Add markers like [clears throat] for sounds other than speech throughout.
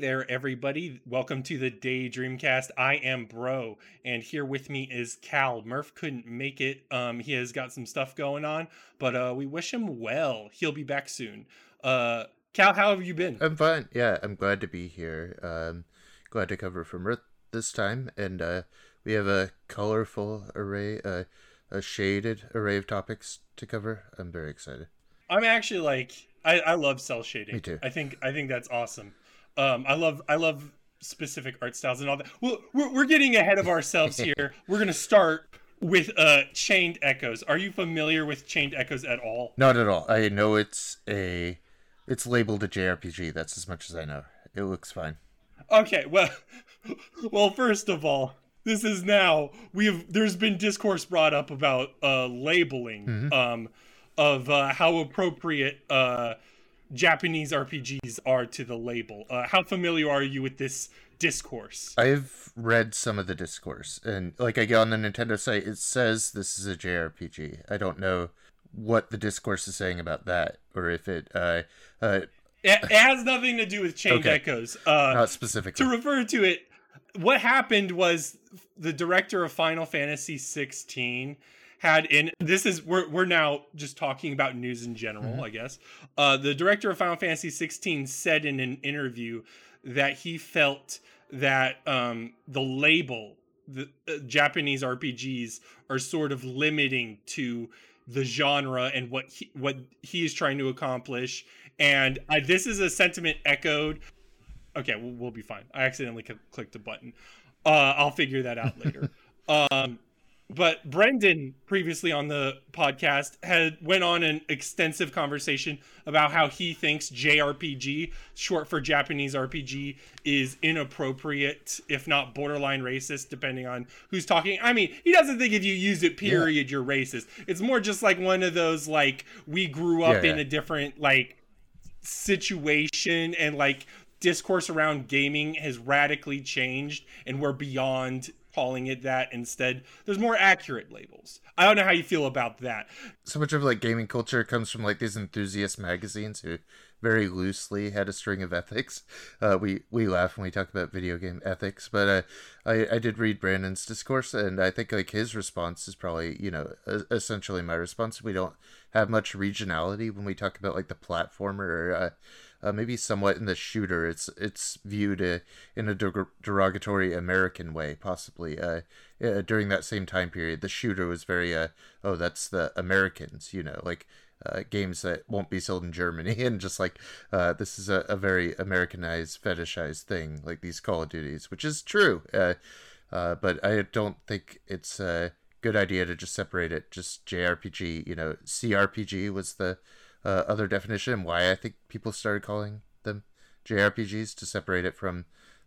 There, everybody. Welcome to the Daydreamcast. I am Bro, and here with me is Cal. Murph couldn't make it. Um, he has got some stuff going on, but uh, we wish him well. He'll be back soon. Uh, Cal, how have you been? I'm fine. Yeah, I'm glad to be here. Um, glad to cover from Earth this time, and uh, we have a colorful array, uh, a shaded array of topics to cover. I'm very excited. I'm actually like, I, I love cell shading. Me too. I think I think that's awesome. Um, I love I love specific art styles and all that. Well, we're, we're getting ahead of ourselves [laughs] here. we're gonna start with uh chained echoes. Are you familiar with chained echoes at all? Not at all. I know it's a, it's labeled a JRPG. That's as much as I know. It looks fine. Okay, well, [laughs] well, first of all, this is now we've there's been discourse brought up about uh labeling Mhm. um of uh, how appropriate uh Japanese RPGs are to the label. Uh, how familiar are you with this discourse? I've read some of the discourse, and like I get on the Nintendo site, it says this is a JRPG. I don't know what the discourse is saying about that, or if it, uh, uh, It, it has nothing to do with chained Okay. echoes. Uh, not specifically. to refer to it, what happened was the director of Final Fantasy 16 had in this is we're we're now just talking about news in general, Mhm. I guess. Uh, the director of Final Fantasy 16 said in an interview that he felt that um, the label the uh, Japanese RPGs are sort of limiting to the genre and what he, what he is trying to accomplish. And I, this is a sentiment echoed okay we'll, we'll be fine i accidentally clicked a button uh i'll figure that out later [laughs] um but brendan previously on the podcast had went on an extensive conversation about how he thinks jrpg short for japanese rpg is inappropriate if not borderline racist depending on who's talking. I mean he doesn't think if you use it period you're racist. It's more just like one of those like we grew up Yeah, in yeah. a different like situation and like discourse around gaming has radically changed and we're beyond calling it that instead there's more accurate labels i don't know how you feel about that so much of like gaming culture comes from like these enthusiast magazines who very loosely had a string of ethics. Uh, we we laugh when we talk about video game ethics, but uh, I I did read Brendan's discourse, and I think like his response is probably you know essentially my response. We don't have much regionality when we talk about like the platformer or uh, uh, maybe somewhat in the shooter. It's it's viewed uh, in a der- derogatory American way, possibly. Uh, during that same time period, the shooter was very uh, oh that's the Americans, you know, like uh, games that won't be sold in Germany, [laughs] and just like this is a, a very Americanized, fetishized thing, like these Call of Duties, which is true. But I don't think it's a good idea to just separate it. Just JRPG, you know, CRPG was the uh, other definition, and why I think people started calling them JRPGs to separate it from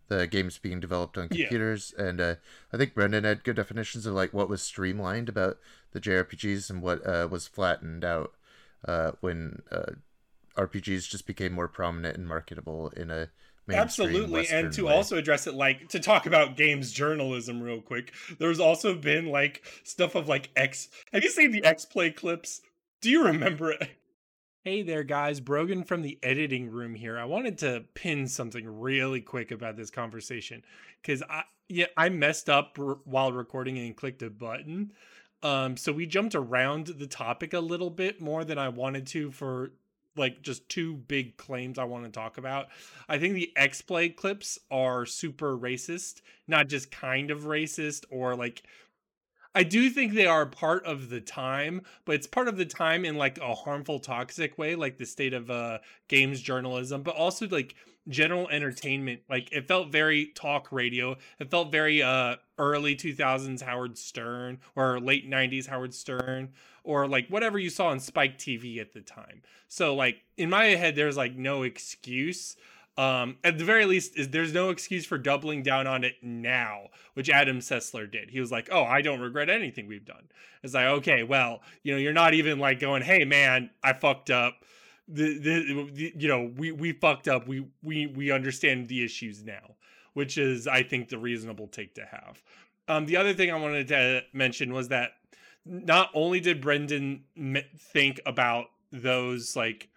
the games being developed on Yeah. computers. And uh, I think Brendan had good definitions of like what was streamlined about the JRPGs and what uh, was flattened out uh, when uh, RPGs just became more prominent and marketable in a mainstream absolutely and to way. also address it like to talk about games journalism real quick there's also been like stuff of like x have you seen the x play clips do you remember it Hey there, guys. Brogan from the editing room here. I wanted to pin something really quick about this conversation because I yeah I messed up r- while recording and clicked a button. Um, so we jumped around the topic a little bit more than I wanted to for like just two big claims I want to talk about. I think the X Play clips are super racist, not just kind of racist or like I do think they are part of the time, but it's part of the time in like a harmful, toxic way, like the state of uh games journalism, but also like general entertainment. Like it felt very talk radio. It felt very uh early 2000s Howard Stern or late 90s Howard Stern or like whatever you saw on Spike TV at the time. So like in my head there's like no excuse um at the very least is there's no excuse for doubling down on it now which adam sessler did. He was like oh i don't regret anything we've done. It's like okay well you know you're not even like going hey man i fucked up the, the, the you know we we fucked up. We we we understand the issues now which is i think the reasonable take to have. Um the other thing i wanted to mention was that not only did brendan think about those like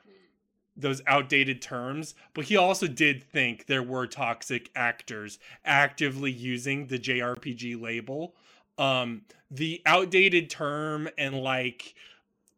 those outdated terms, but he also did think there were toxic actors actively using the JRPG label. Um, the outdated term and like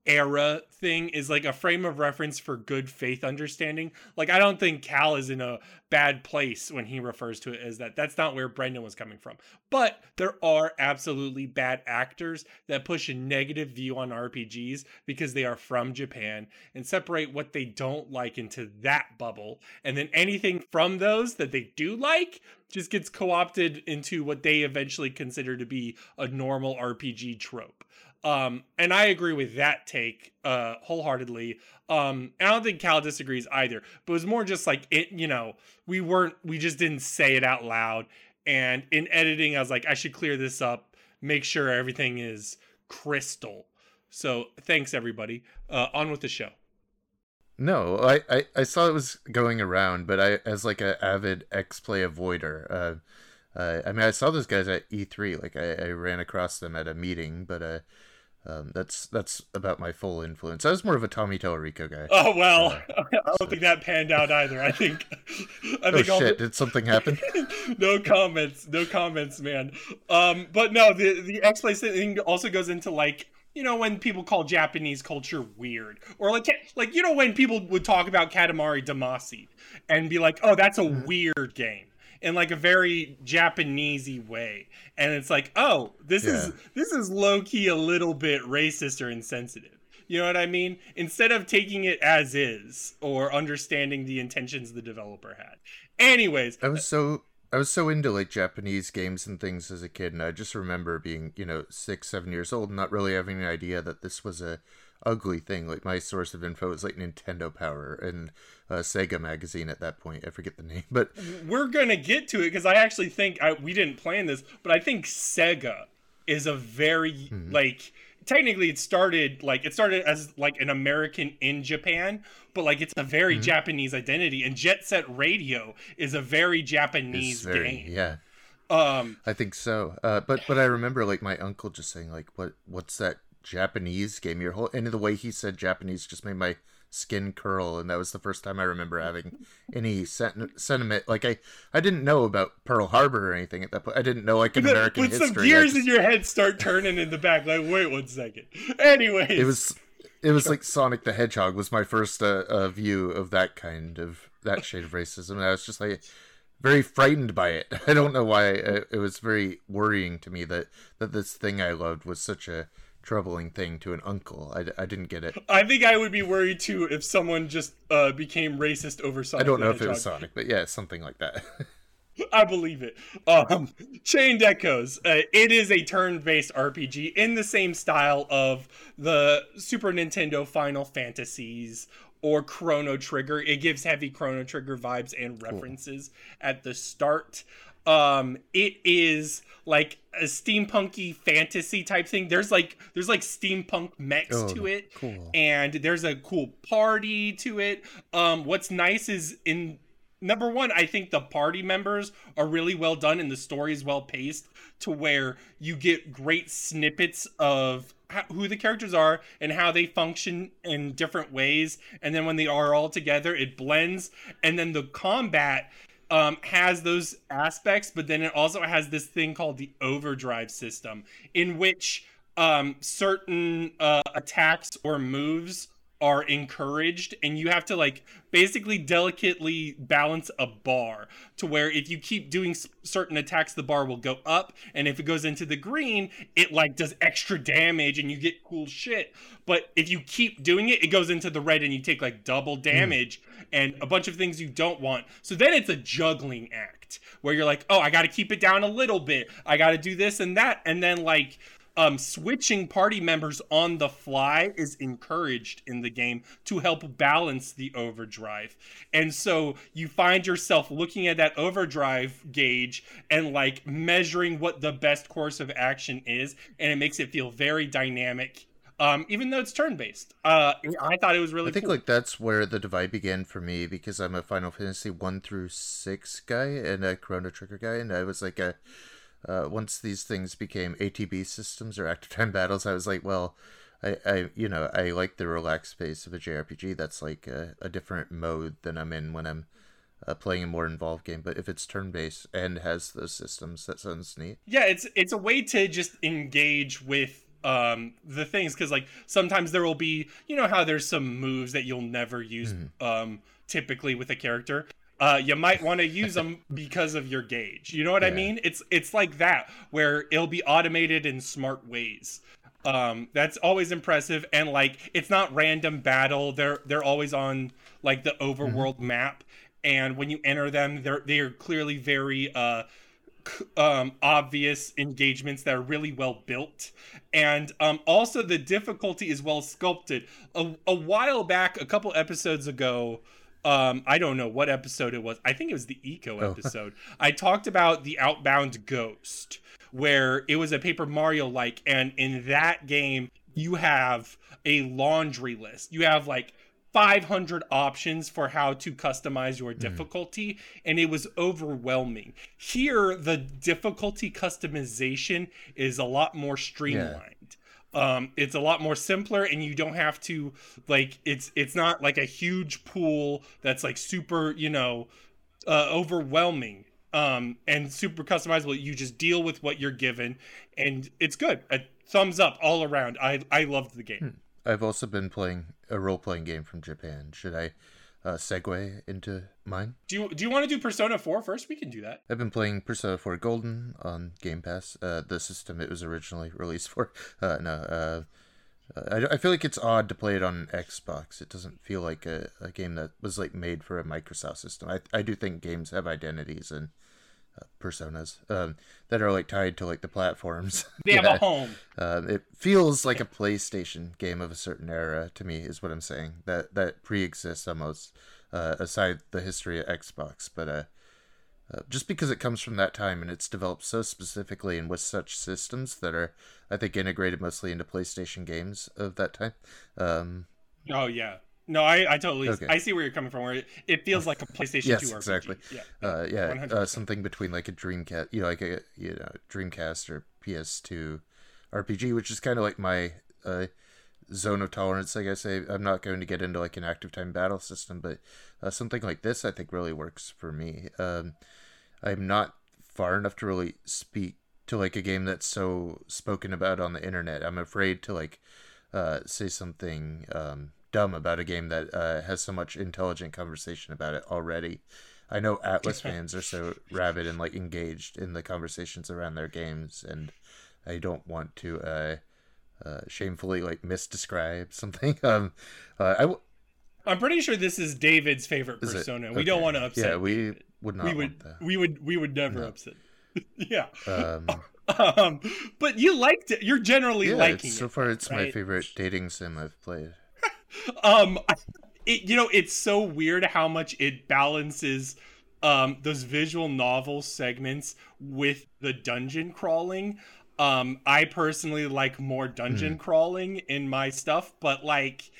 era thing is like a frame of reference for good faith understanding. Like I don't think Cal is in a bad place when he refers to it as that. That's not where Brendan was coming from. But there are absolutely bad actors that push a negative view on RPGs because they are from Japan and separate what they don't like into that bubble. And then anything from those that they do like just gets co-opted into what they eventually consider to be a normal RPG trope. Um, and I agree with that take uh, wholeheartedly. Um, I don't think Cal disagrees either, but it was more just like it, you know, we weren't, we just didn't say it out loud. And in editing, I was like, I should clear this up, make sure everything is crystal. So thanks everybody. Uh, on with the show. No, I, I, I saw it was going around, but I as like an avid X play avoider. Uh, uh, I mean, I saw those guys at E3. Like I, I ran across them at a meeting, but uh, um, that's that's about my full influence. I was more of a Tommy Tallarico guy. Oh well, uh, [laughs] I don't so. think that panned out either. I think. [laughs] I think oh shit! The... Did something happen? [laughs] no comments. No comments, man. Um, but no, the the X thing also goes into like you know when people call Japanese culture weird, or like like you know when people would talk about Katamari Damacy and be like, oh, that's a mm-hmm. weird game in like a very Japanesey way. And it's like, oh, this yeah. is this is low key a little bit racist or insensitive. You know what I mean? Instead of taking it as is or understanding the intentions the developer had. Anyways, I was so I was so into like Japanese games and things as a kid, and I just remember being, you know, six, seven years old, and not really having an idea that this was a ugly thing. Like my source of info is like Nintendo Power and uh, Sega magazine at that point. I forget the name, [laughs] but we're gonna get to it because I actually think I, we didn't plan this, but I think Sega is a very mm-hmm. like technically it started like it started as like an American in Japan, but like it's a very mm-hmm. Japanese identity. And Jet Set Radio is a very Japanese very, game. Yeah. Um, I think so. Uh, but but I remember like my uncle just saying like, "What what's that Japanese game?" Your whole and the way he said Japanese just made my skin curl and that was the first time i remember having any sentiment like i i didn't know about pearl harbor or anything at that point. I didn't know like an but, american but history. some gears just... in your head start turning in the back like wait one second. Anyway it was it was like sonic the hedgehog was my first uh, uh, view of that kind of that shade of racism and i was just like very frightened by it. [laughs] I don't know why uh, it was very worrying to me that that this thing i loved was such a troubling thing to an uncle. I, I didn't get it. I think I would be worried too if someone just uh, became racist over Sonic. I don't know if it was Sonic, but yeah, something like that. [laughs] I believe it. Um, Chained Echoes. Uh, it is a turn-based RPG in the same style of the Super Nintendo Final Fantasies or Chrono Trigger. It gives heavy Chrono Trigger vibes and references cool. at the start. Um, it is like a steampunky fantasy type thing. There's like there's like steampunk mechs oh, to it, cool. and there's a cool party to it. Um, what's nice is in number one, I think the party members are really well done and the story is well paced to where you get great snippets of how, who the characters are and how they function in different ways. And then when they are all together, it blends. And then the combat um, has those aspects, but then it also has this thing called the overdrive system, in which um, certain uh, attacks or moves are encouraged and you have to like basically delicately balance a bar to where if you keep doing certain attacks the bar will go up and if it goes into the green it like does extra damage and you get cool shit but if you keep doing it it goes into the red and you take like double hmm. damage mm. and a bunch of things you don't want so then it's a juggling act where you're like oh i got to keep it down a little bit i got to do this and that and then like um, switching party members on the fly is encouraged in the game to help balance the overdrive. And so you find yourself looking at that overdrive gauge and like measuring what the best course of action is. And it makes it feel very dynamic. Um, even though it's turn based, uh, I thought it was really. I think cool. like that's where the divide began for me because I'm a Final Fantasy one through six guy and a Chrono Trigger guy, and I was like a uh, once these things became ATB systems or active time battles, I was like, well, I, I you know I like the relaxed pace of a JRPG. That's like a, a different mode than I'm in when I'm uh, playing a more involved game. But if it's turn based and has those systems, that sounds neat. Yeah, it's it's a way to just engage with um the things because like sometimes there will be you know how there's some moves that you'll never use mm. um typically with a character uh, you might want to use them because of your gauge. You know what yeah. I mean? It's it's like that where it'll be automated in smart ways. Um, that's always impressive, and like it's not random battle. They're they're always on like the overworld mm-hmm. map, and when you enter them, they're they are clearly very uh um, obvious engagements that are really well built, and um, also the difficulty is well sculpted. A, a while back, a couple episodes ago, um i don't know what episode it was i think it was the eco oh. [laughs] episode i talked about the outbound ghost where it was a paper mario like and in that game you have a laundry list you have like 500 options for how to customize your hmm. difficulty mm. and it was overwhelming here the difficulty customization is a lot more streamlined yeah um it's a lot more simpler and you don't have to like it's it's not like a huge pool that's like super you know uh overwhelming um and super customizable. You just deal with what you're given and it's good. A thumbs up all around. I i loved the game. Hmm. i've also been playing a role-playing game from japan. Should i uh, segue into mine. Do you do you want to do Persona 4 first? We can do that. I've been playing Persona 4 Golden on Game Pass, uh, the system it was originally [laughs] released for. Uh, no, uh, I, I feel like it's odd to play it on Xbox. It doesn't feel like a, a game that was like made for a Microsoft system. I I do think games have identities and personas um, that are like tied to like the platforms. [laughs] They have a home. Uh, it feels like a PlayStation game of a certain era to me, is what I'm saying. That that pre-exists almost, uh, aside the history of Xbox, but uh, uh, just because it comes from that time and it's developed so specifically and with such systems that are, I think, integrated mostly into PlayStation games of that time. Um, oh yeah, no, I, I totally okay. I see where you're coming from. Where it, it feels like a [laughs] PlayStation yes, 2 RPG. exactly. Yeah, uh, yeah, uh, something between like a Dreamcast, you know, like a you know Dreamcast or PS2 RPG, which is kind of like my uh, zone of tolerance. Like I say, I'm not going to get into like an active time battle system, but uh, something like this I think really works for me. Um, I'm not far enough to really speak to like a game that's so spoken about on the internet. I'm afraid to like uh, say something. Um, dumb about a game that uh, has so much intelligent conversation about it already. I know Atlus fans are so rabid and like engaged in the conversations around their games, and I don't want to uh, uh, shamefully like misdescribe [laughs] something. Um, uh, I w- I'm pretty sure this is David's favorite is persona. Okay. We don't want to upset. Yeah, we David. would not. We would. We would. We would never no. upset. [laughs] yeah. Um, [laughs] um, but you liked it. You're generally yeah, liking so it. So far, it's right? my favorite dating sim I've played um, it, you know, it's so weird how much it balances um those visual novel segments with the dungeon crawling. Um, I personally like more dungeon mm. crawling in my stuff, but like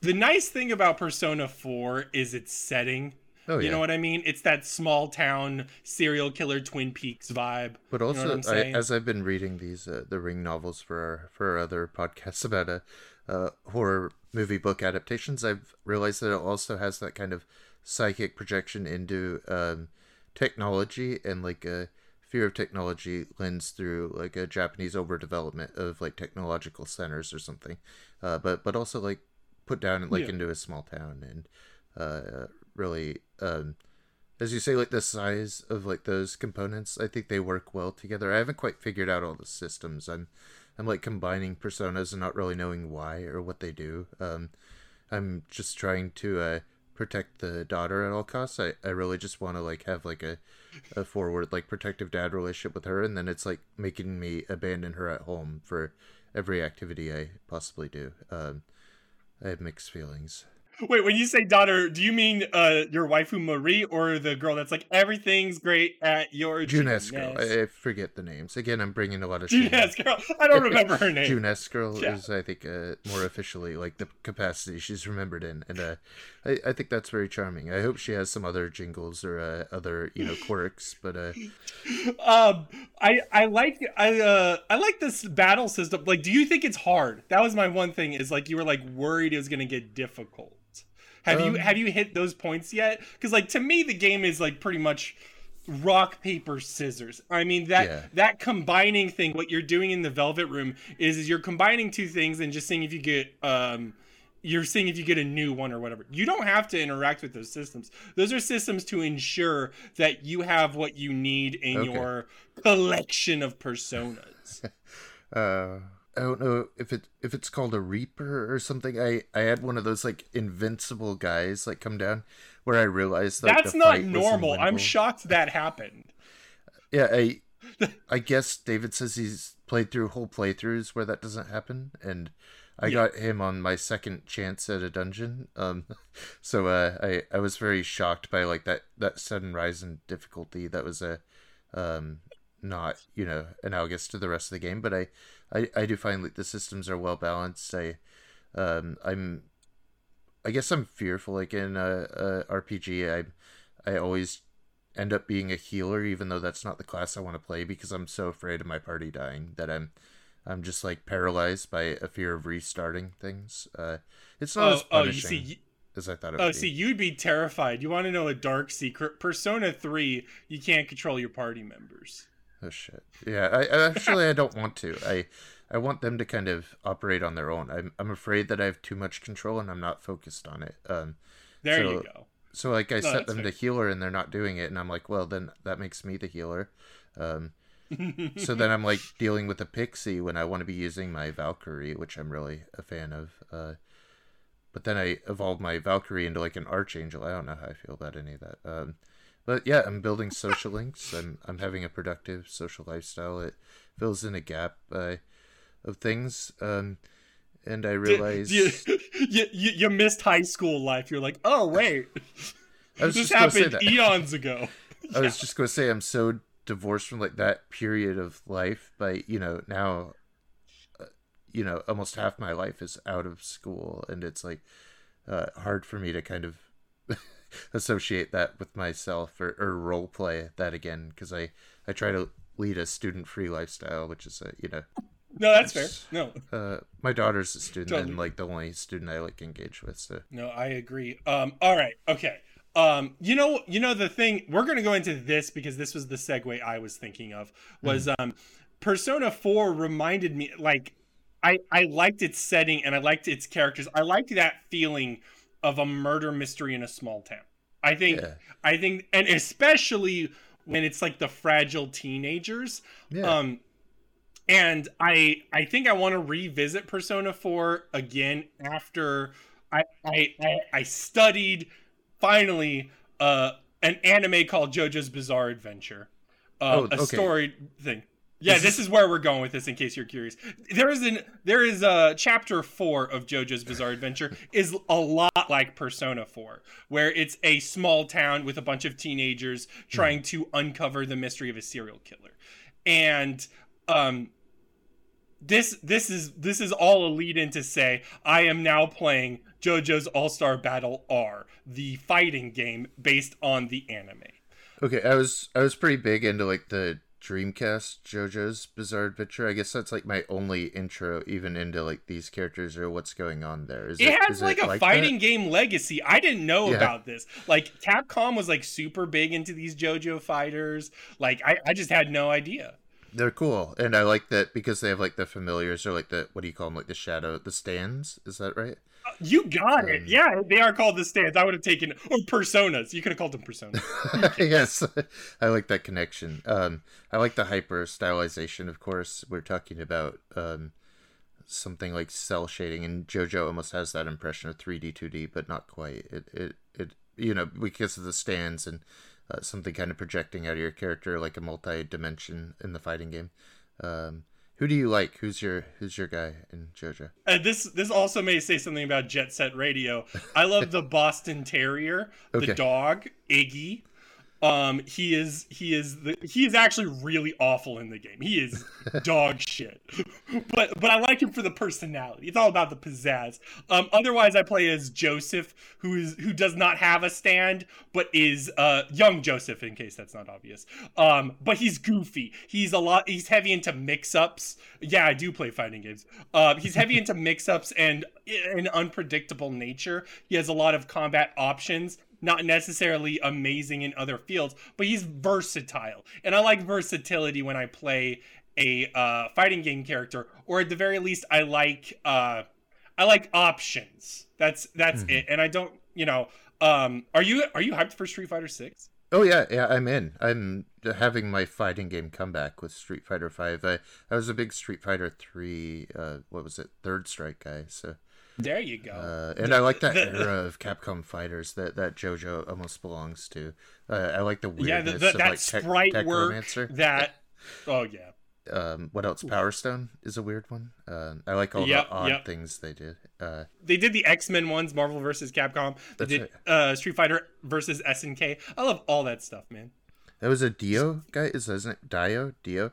the nice thing about Persona 4 is its setting. Oh, yeah. You know what I mean? It's that small town serial killer Twin Peaks vibe. But also, you know I, as I've been reading these uh, the Ring novels for our, for our other podcasts about a uh, horror movie book adaptations, I've realized that it also has that kind of psychic projection into um, technology and like a fear of technology lens through like a Japanese overdevelopment of like technological centers or something, uh, but but also like put down like yeah. into a small town and uh, really um, as you say like the size of like those components i think they work well together. I haven't quite figured out all the systems. I'm I'm like combining personas and not really knowing why or what they do. Um, I'm just trying to uh, protect the daughter at all costs. I, I really just want to like have like a, a forward like protective dad relationship with her, and then it's like making me abandon her at home for every activity I possibly do. Um, I have mixed feelings. Wait, when you say daughter, do you mean uh your waifu Marie or the girl that's like everything's great at your Junes girl? I, forget the names. Again, I'm bringing a lot of Junes girl. I don't remember her [laughs] name. Junes girl yeah. is, I think, uh, more officially like the capacity she's remembered in, and uh, I, I think that's very charming. I hope she has some other jingles or uh, other you know quirks, but uh, um, I I like I uh I like this battle system. Like, do you think it's hard? That was my one thing. Is like you were like worried it was gonna get difficult. Have um, you have you hit those points yet? Because like to me, the game is like pretty much rock paper scissors. I mean that yeah. that combining thing. What you're doing in the Velvet Room is, is you're combining two things and just seeing if you get um you're seeing if you get a new one or whatever. You don't have to interact with those systems. Those are systems to ensure that you have what you need in okay. your collection of personas. [laughs] uh I don't know if it if it's called a Reaper or something. I I had one of those like invincible guys like come down where I realized like, that's not normal. I'm shocked that happened. [laughs] Yeah, I [laughs] I guess David says he's played through whole playthroughs where that doesn't happen, and I yeah. got him on my second chance at a dungeon. Um, [laughs] so uh, I I was very shocked by like that that sudden rise in difficulty. That was a um not you know analogous to the rest of the game, but I I, I do find like the systems are well balanced. I um I'm I guess I'm fearful like in a, a RPG I I always end up being a healer even though that's not the class I want to play because I'm so afraid of my party dying that I'm I'm just like paralyzed by a fear of restarting things. Uh it's not oh, as punishing. Oh, you see, as I thought it oh, see, you'd be terrified. You want to know a dark secret? Persona 3, you can't control your party members. Oh shit. Yeah, I, actually I don't want to. I I want them to kind of operate on their own. I'm I'm afraid that I have too much control and I'm not focused on it. Um, there so, you go. So like I no, set them fair. to healer and they're not doing it, and I'm like, well then that makes me the healer. Um, so then I'm like [laughs] dealing with a pixie when I want to be using my Valkyrie, which I'm really a fan of. Uh, but then I evolved my Valkyrie into like an archangel. I don't know how I feel about any of that. Um, but yeah, I'm building social links. I'm I'm having a productive social lifestyle. It fills in a gap uh, of things. Um, and I realized you, [laughs] you, you, you, missed high school life. You're like, oh [laughs] wait, this happened eons ago. [laughs] I was just going to say I'm so divorced from like that period of life, but you know now, uh, you know, almost half my life is out of school, and it's like uh, hard for me to kind of associate that with myself or, or role play that again because I I try to lead a student free lifestyle, which is a you know. No, that's fair. No. Uh, my daughter's a student totally. and like the only student I like engage with. So. No, I agree. Um. All right. Okay. Um. You know. You know the thing. We're gonna go into this because this was the segue I was thinking of. Was mm. um, Persona Four reminded me like. I, I liked its setting and I liked its characters. I liked that feeling of a murder mystery in a small town. I think yeah. I think and especially when it's like the fragile teenagers. Yeah. Um and I I think I want to revisit Persona 4 again after I I I, I studied finally uh an anime called JoJo's Bizarre Adventure. Uh, oh, okay. a story thing. Yeah, this is where we're going with this. In case you're curious, there is an there is a chapter four of JoJo's Bizarre Adventure is a lot like Persona Four, where it's a small town with a bunch of teenagers trying mm. to uncover the mystery of a serial killer, and um, this this is this is all a lead in to say I am now playing JoJo's All Star Battle R, the fighting game based on the anime. Okay, I was I was pretty big into like the Dreamcast JoJo's Bizarre Adventure. I guess that's like my only intro, even into like these characters or what's going on there. Is it, it has like it a like fighting that? game legacy. I didn't know yeah. about this. Like Capcom was like super big into these JoJo fighters. Like I, I just had no idea. They're cool, and I like that because they have like the familiars or like the what do you call them? Like the shadow, the stands. Is that right? You got um, it. Yeah, they are called the stands. I would have taken or personas. You could have called them personas. [laughs] yes, I like that connection. Um, I like the hyper stylization. Of course, we're talking about um, something like cell shading, and JoJo almost has that impression of 3D, 2D, but not quite. It, it, it, you know, because of the stands and uh, something kind of projecting out of your character like a multi-dimension in the fighting game. Um, Who do you like? Who's your Who's your guy in JoJo? Uh, this this also may say something about Jet Set Radio. I love [laughs] the Boston Terrier, the Okay. dog Iggy. Um, he is he is the he is actually really awful in the game. He is [laughs] dog shit, [laughs] but but I like him for the personality. It's all about the pizzazz. Um, otherwise I play as Joseph, who is who does not have a stand, but is uh young Joseph in case that's not obvious. Um, but he's goofy. He's a lot. He's heavy into mix-ups. Yeah, I do play fighting games. Uh, he's heavy into [laughs] mix-ups and an unpredictable nature. He has a lot of combat options not necessarily amazing in other fields, but he's versatile. And I like versatility when I play a uh, fighting game character, or at the very least, I like uh, I like options. That's that's it. And I don't, you know, um, are you are you hyped for Street Fighter Six? Oh yeah, yeah, I'm in. I'm having my fighting game comeback with Street Fighter Five. I I was a big Street Fighter Three. Uh, what was it? Third Strike guy. So There you go. Uh, and I like that era of [laughs] Capcom fighters that, that JoJo almost belongs to. Uh, I like the yeah, weirdness the, the, of that like tech, sprite work. Tech Romancer. That oh yeah. Um, what else? Power Stone is a weird one. Uh, I like all Yep, the odd yep. things they did. Uh, They did the X Men ones, Marvel versus Capcom. They did uh, Street Fighter versus SNK. I love all that stuff, man. that was a Dio guy, is isn't it? Dio, Dio.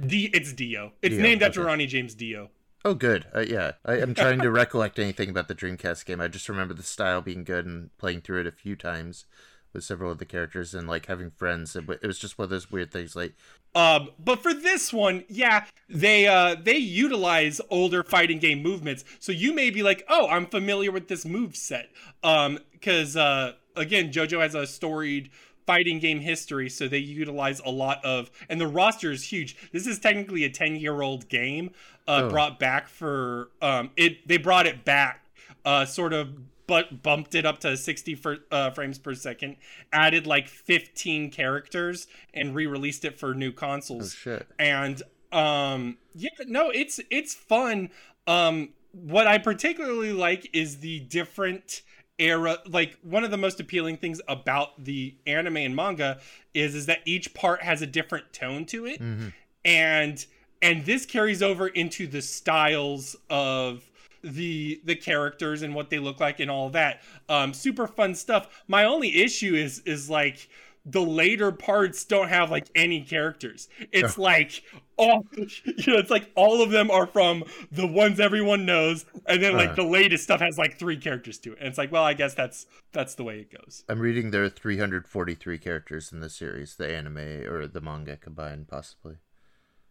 D, it's Dio. It's Dio, named after okay. Ronnie James Dio. Oh, good. Uh, yeah, I am trying to recollect anything about the Dreamcast game. I just remember the style being good and playing through it a few times with several of the characters and like having friends. It, it was just one of those weird things. Like, Um, but for this one, yeah, they uh they utilize older fighting game movements. So you may be like, oh, I'm familiar with this move set. Um, because uh again, JoJo has a storied fighting game history, so they utilize a lot of and the roster is huge. This is technically a 10 year old game, uh Oh. brought back for um it they brought it back, uh sort of but bumped it up to 60 fr- uh, frames per second, added like 15 characters, and re-released it for new consoles. oh shit. And um, yeah, no, it's it's fun. Um, what I particularly like is the different era. Like one of the most appealing things about the anime and manga is is that each part has a different tone to it. Hmm and and this carries over into the styles of the the characters and what they look like and all that. Um super fun stuff. My only issue is is like the later parts don't have like any characters it's like all you know it's like all of them are from the ones everyone knows and then like Uh. the latest stuff has like three characters to it and it's like well i guess that's that's the way it goes I'm reading there are 343 characters in the series, the anime or the manga combined, possibly.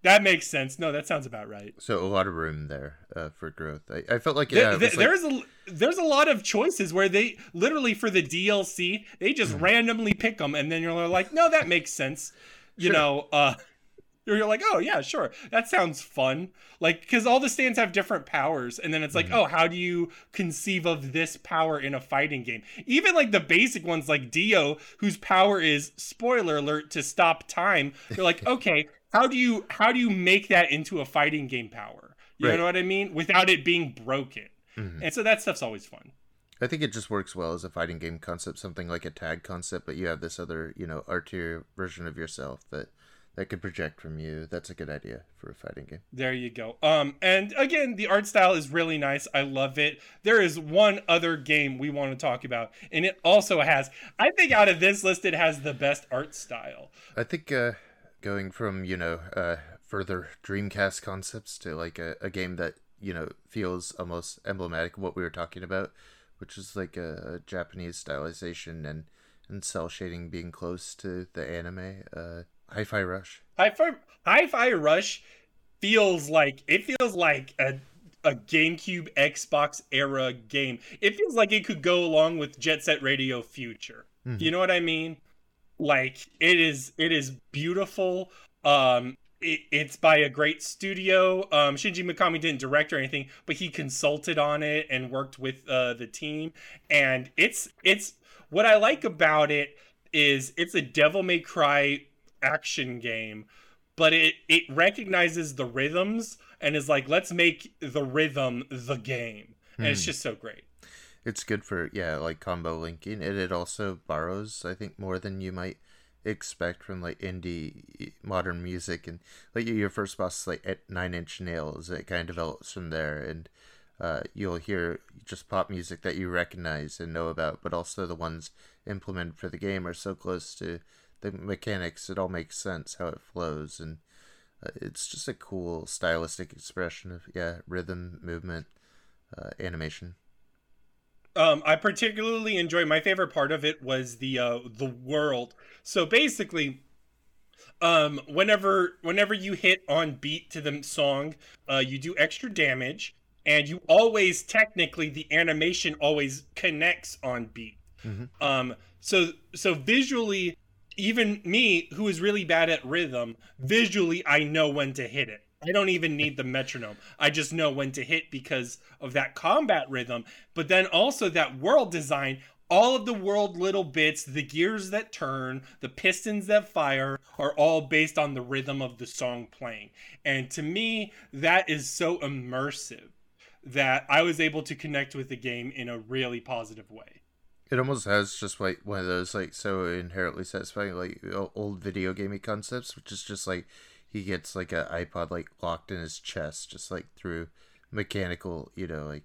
That makes sense no that sounds about right So a lot of room there uh, for growth. I, I felt like yeah, there- was like- there's a there's a lot of choices where they literally for the DLC they just Hmm. randomly pick them and then you're like no that makes sense you Sure. know uh you're like oh yeah sure that sounds fun like because all the stands have different powers and then it's like Mhm. oh how do you conceive of this power in a fighting game even like the basic ones like dio whose power is spoiler alert to stop time you're like [laughs] okay how do you how do you make that into a fighting game power you Right. know what i mean without it being broken Mhm. and so that stuff's always fun. I think it just works well as a fighting game concept, something like a tag concept, but you have this other, you know, artier version of yourself that that could project from you. That's a good idea for a fighting game. There you go. Um, and again, the art style is really nice. I love it. There is one other game we want to talk about, and it also has. I think out of this list, it has the best art style. I think uh, going from you know uh, further Dreamcast concepts to like a, a game that you know feels almost emblematic of what we were talking about, which is like a, Japanese stylization and and cell shading being close to the anime. Uh, Hi-Fi Rush. Hi-Fi, Hi-Fi Rush feels like it feels like a a GameCube Xbox era game. It feels like it could go along with Jet Set Radio Future. Mhm. You know what I mean? Like it is it is beautiful. Um it, it's by a great studio. Um Shinji Mikami didn't direct or anything, but he consulted on it and worked with uh the team and it's it's what I like about it is it's a Devil May Cry action game, but it it recognizes the rhythms and is like, let's make the rhythm the game, and it's Hmm. just so great. It's good for yeah, like combo linking, and it also borrows, I think, more than you might expect from like indie modern music and like your first boss is like at nine inch nails it kind of develops from there and uh, you'll hear just pop music that you recognize and know about but also the ones implemented for the game are so close to the mechanics it all makes sense how it flows and uh, it's just a cool stylistic expression of yeah rhythm movement uh, animation um, I particularly enjoy. My favorite part of it was the uh, the world. So basically, um, whenever whenever you hit on beat to the song, uh, you do extra damage, and you always technically the animation always connects on beat. Mm-hmm. Um, so so visually, even me who is really bad at rhythm, visually I know when to hit it. I don't even need the metronome. I just know when to hit because of that combat rhythm. But then also that world design, all of the world little bits, the gears that turn, the pistons that fire are all based on the rhythm of the song playing. And to me, that is so immersive that I was able to connect with the game in a really positive way. It almost has just like one of those like so inherently satisfying like old video gamey concepts, which is just like he gets like a iPod like locked in his chest, just like through mechanical, you know, like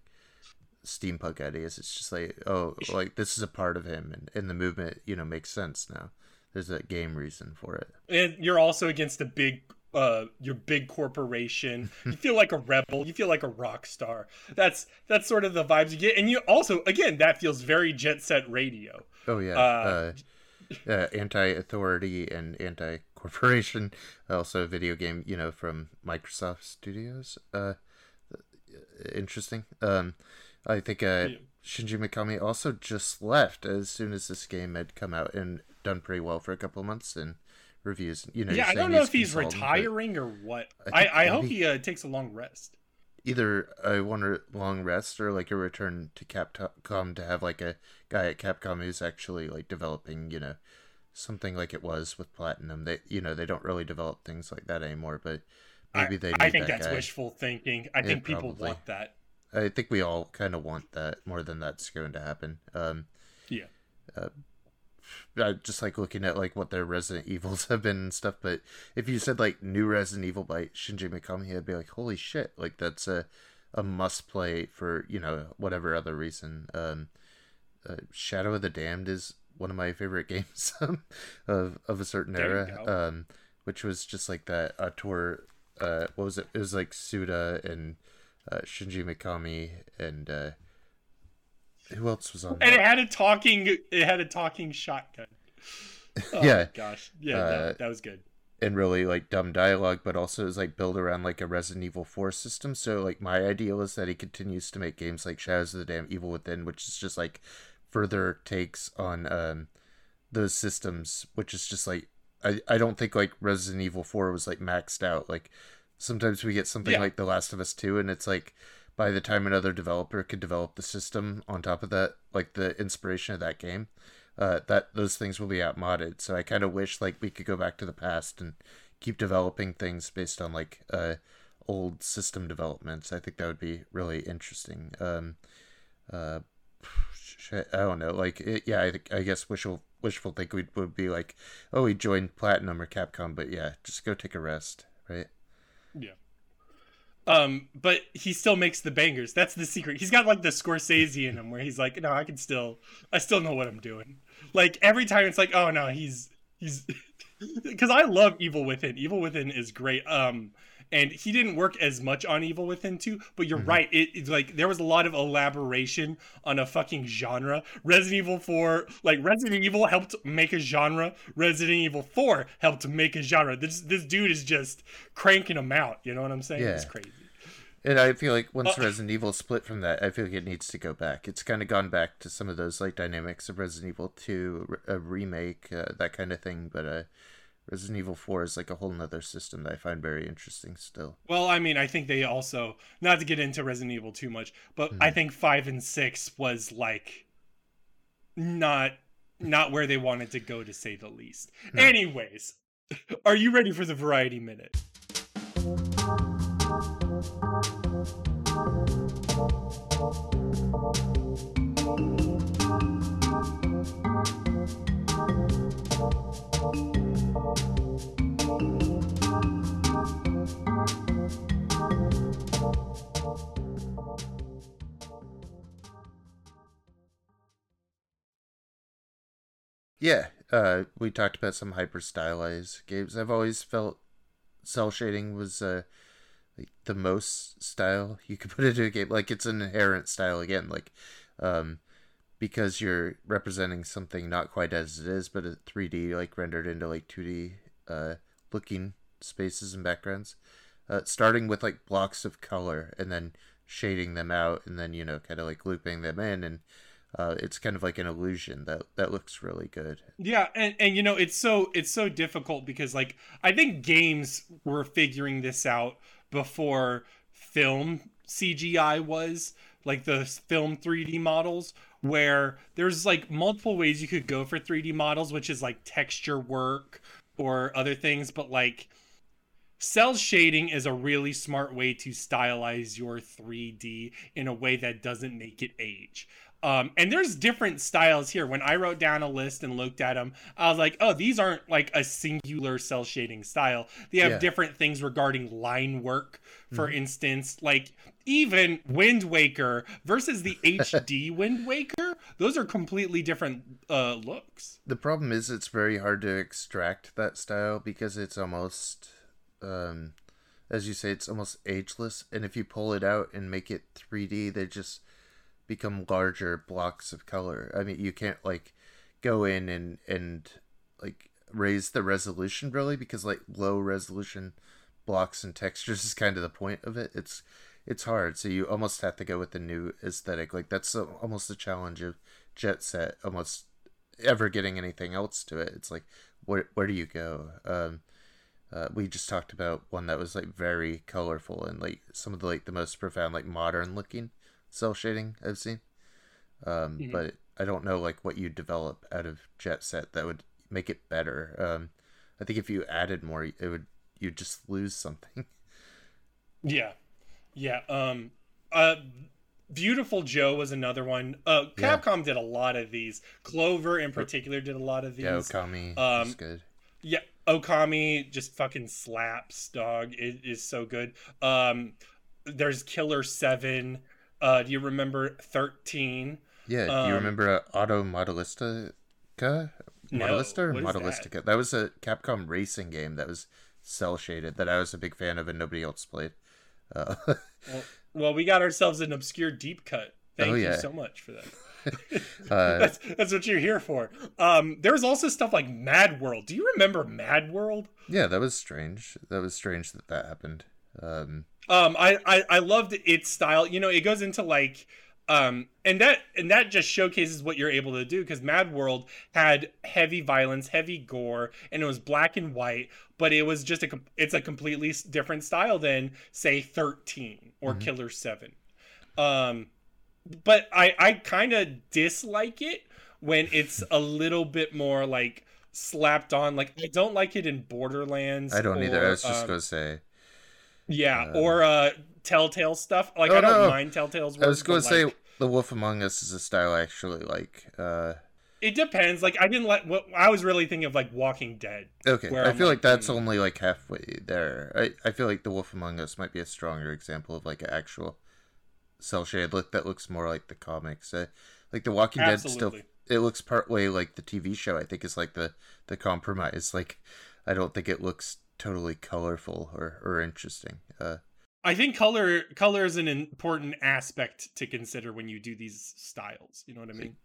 steampunk ideas. It's just like, oh, like this is a part of him, and, and the movement, you know, makes sense now. There's a game reason for it. And you're also against a big uh your big corporation you feel like a rebel you feel like a rock star that's that's sort of the vibes you get and you also again that feels very jet set radio oh yeah uh, uh, uh anti-authority and anti Corporation, also a video game, you know, from Microsoft Studios. Uh, interesting. Um, I think uh, yeah. Shinji Mikami also just left as soon as this game had come out and done pretty well for a couple of months in reviews. You know, yeah, I don't know if he's retiring or what. I, I, I hope he uh, takes a long rest. Either a one long rest or like a return to Capcom to have like a guy at Capcom who's actually like developing, you know, something like it was with platinum. They you know they don't really develop things like that anymore, but maybe they. I, I think that that's guy. wishful thinking. I yeah, think people probably. want that. I think we all kind of want that more than that's going to happen. Um, yeah. Uh, I just like looking at like what their Resident [laughs] Evils have been and stuff. But if you said like new Resident Evil by Shinji Mikami, I'd be like, holy shit! Like that's a a must play for you know whatever other reason. Um, uh, Shadow of the Damned is one of my favorite [laughs] games of of a certain era, um, which was just like that uh, tour. Uh, what was it? It was like Suda and uh, Shinji Mikami and uh, who else was on? And that? it had a talking. It had a talking shotgun. [laughs] Oh, yeah. Gosh. Yeah. Uh, that, that was good and really like dumb dialogue, but also it was like built around like a Resident Evil 4 system. So like my ideal is that he continues to make games like Shadows of the Damn Evil Within, which is just like further takes on um, those systems, which is just like I, I don't think like Resident Evil 4 was like maxed out. Like sometimes we get something yeah. like The Last of Us 2 and it's like by the time another developer could develop the system on top of that, like the inspiration of that game, uh, that those things will be outmoded. So I kind of wish like we could go back to the past and keep developing things based on like uh, old system developments. I think that would be really interesting. Um, uh, I don't know. Like, it, yeah, I, I guess wishful wishful think we would be like, oh, he joined Platinum or Capcom, but yeah, just go take a rest, right? Yeah. Um, but he still makes the bangers. That's the secret. He's got like the Scorsese in him, where he's like, no, I can still, I still know what I'm doing. Like every time, it's like, oh no, he's he's, [laughs] because I love Evil Within. Evil Within is great. Um, and he didn't work as much on Evil Within 2, but you're mm-hmm. right. It, it's like there was a lot of elaboration on a fucking genre. Resident Evil 4, like Resident Evil helped make a genre. Resident Evil 4 helped make a genre. This this dude is just cranking them out. You know what I'm saying? Yeah. It's crazy. And I feel like once uh, Resident Evil split from that, I feel like it needs to go back. It's kind of gone back to some of those like dynamics of Resident Evil 2, a remake, uh, that kind of thing. But uh, Resident Evil 4 is like a whole nother system that I find very interesting still. Well, I mean, I think they also, not to get into Resident Evil too much, but mm-hmm. I think 5 and 6 was like not not where they wanted to go to say the least. No. Anyways, are you ready for the variety minute? Yeah, uh, we talked about some hyper stylized games. I've always felt cell shading was uh, like the most style you could [laughs] put into a game. Like it's an inherent style again, like um, because you're representing something not quite as it is, but a 3D like rendered into like 2D uh, looking spaces and backgrounds. Uh, starting with like blocks of color and then shading them out and then you know kind of like looping them in and uh, it's kind of like an illusion that that looks really good. Yeah, and and you know it's so it's so difficult because like I think games were figuring this out before film CGI was like the film 3D models where there's like multiple ways you could go for 3D models which is like texture work or other things but like cell shading is a really smart way to stylize your 3D in a way that doesn't make it age. Um, and there's different styles here. When I wrote down a list and looked at them, I was like, oh, these aren't like a singular cell shading style. They have yeah. different things regarding line work, for mm-hmm. instance. Like even Wind Waker versus the [laughs] HD Wind Waker, those are completely different uh, looks. The problem is it's very hard to extract that style because it's almost, um, as you say, it's almost ageless. And if you pull it out and make it 3D, they just become larger blocks of color. I mean, you can't like go in and and like raise the resolution really because like low resolution blocks and textures [laughs] is kind of the point of it. It's it's hard, so you almost have to go with the new aesthetic. Like that's a, almost the challenge of Jet Set. Almost ever getting anything else to it. It's like where where do you go? Um, uh, we just talked about one that was like very colorful and like some of the like the most profound like modern looking cell shading I've seen. Um, mm-hmm. But I don't know like what you develop out of Jet Set that would make it better. Um, I think if you added more, it would you just lose something. [laughs] Yeah, yeah. Um, uh, Beautiful Joe was another one. Uh, Capcom yeah. did a lot of these. Clover in particular did a lot of these. Yeah, Okami um, good. Yeah, Okami just fucking slaps, dog. It is so good. Um, there's Killer Seven. Uh, do you remember 13? Yeah, um, do you um, remember uh, Auto Modelistica? Modellista or Modelistica? That? that? was a Capcom racing game that was cell shaded that I was a big fan of and nobody else played. Uh, well, well, we got ourselves an obscure deep cut. Thank oh, yeah. you so much for that. [laughs] uh, [laughs] that's, that's what you're here for. Um, there was also stuff like Mad World. Do you remember Mad World? Yeah, that was strange. That was strange that that happened. Um, um, I, I I loved its style. You know, it goes into like um and that and that just showcases what you're able to do because mad world had heavy violence heavy gore and it was black and white but it was just a it's a completely different style than say 13 or mm-hmm. killer 7 um but i i kind of dislike it when it's a little bit more like slapped on like i don't like it in borderlands i don't or, either i was just um, gonna say yeah, uh, or uh Telltale stuff. Like oh, I don't no. mind Telltale's work. I was going to say The Wolf Among Us is a style I actually like. Uh it depends. Like I didn't let. What I was really thinking of like Walking Dead. Okay, I feel like, like that's hmm. only like halfway there. I I feel like The Wolf Among Us might be a stronger example of like an actual cell shade look that looks more like the comics. Uh, like The Walking Absolutely. Dead still it looks partway like the TV show. I think is like the the compromise. Like I don't think it looks totally colorful or, or interesting. Uh, I think color color is an important aspect to consider when you do these styles. You know what I mean?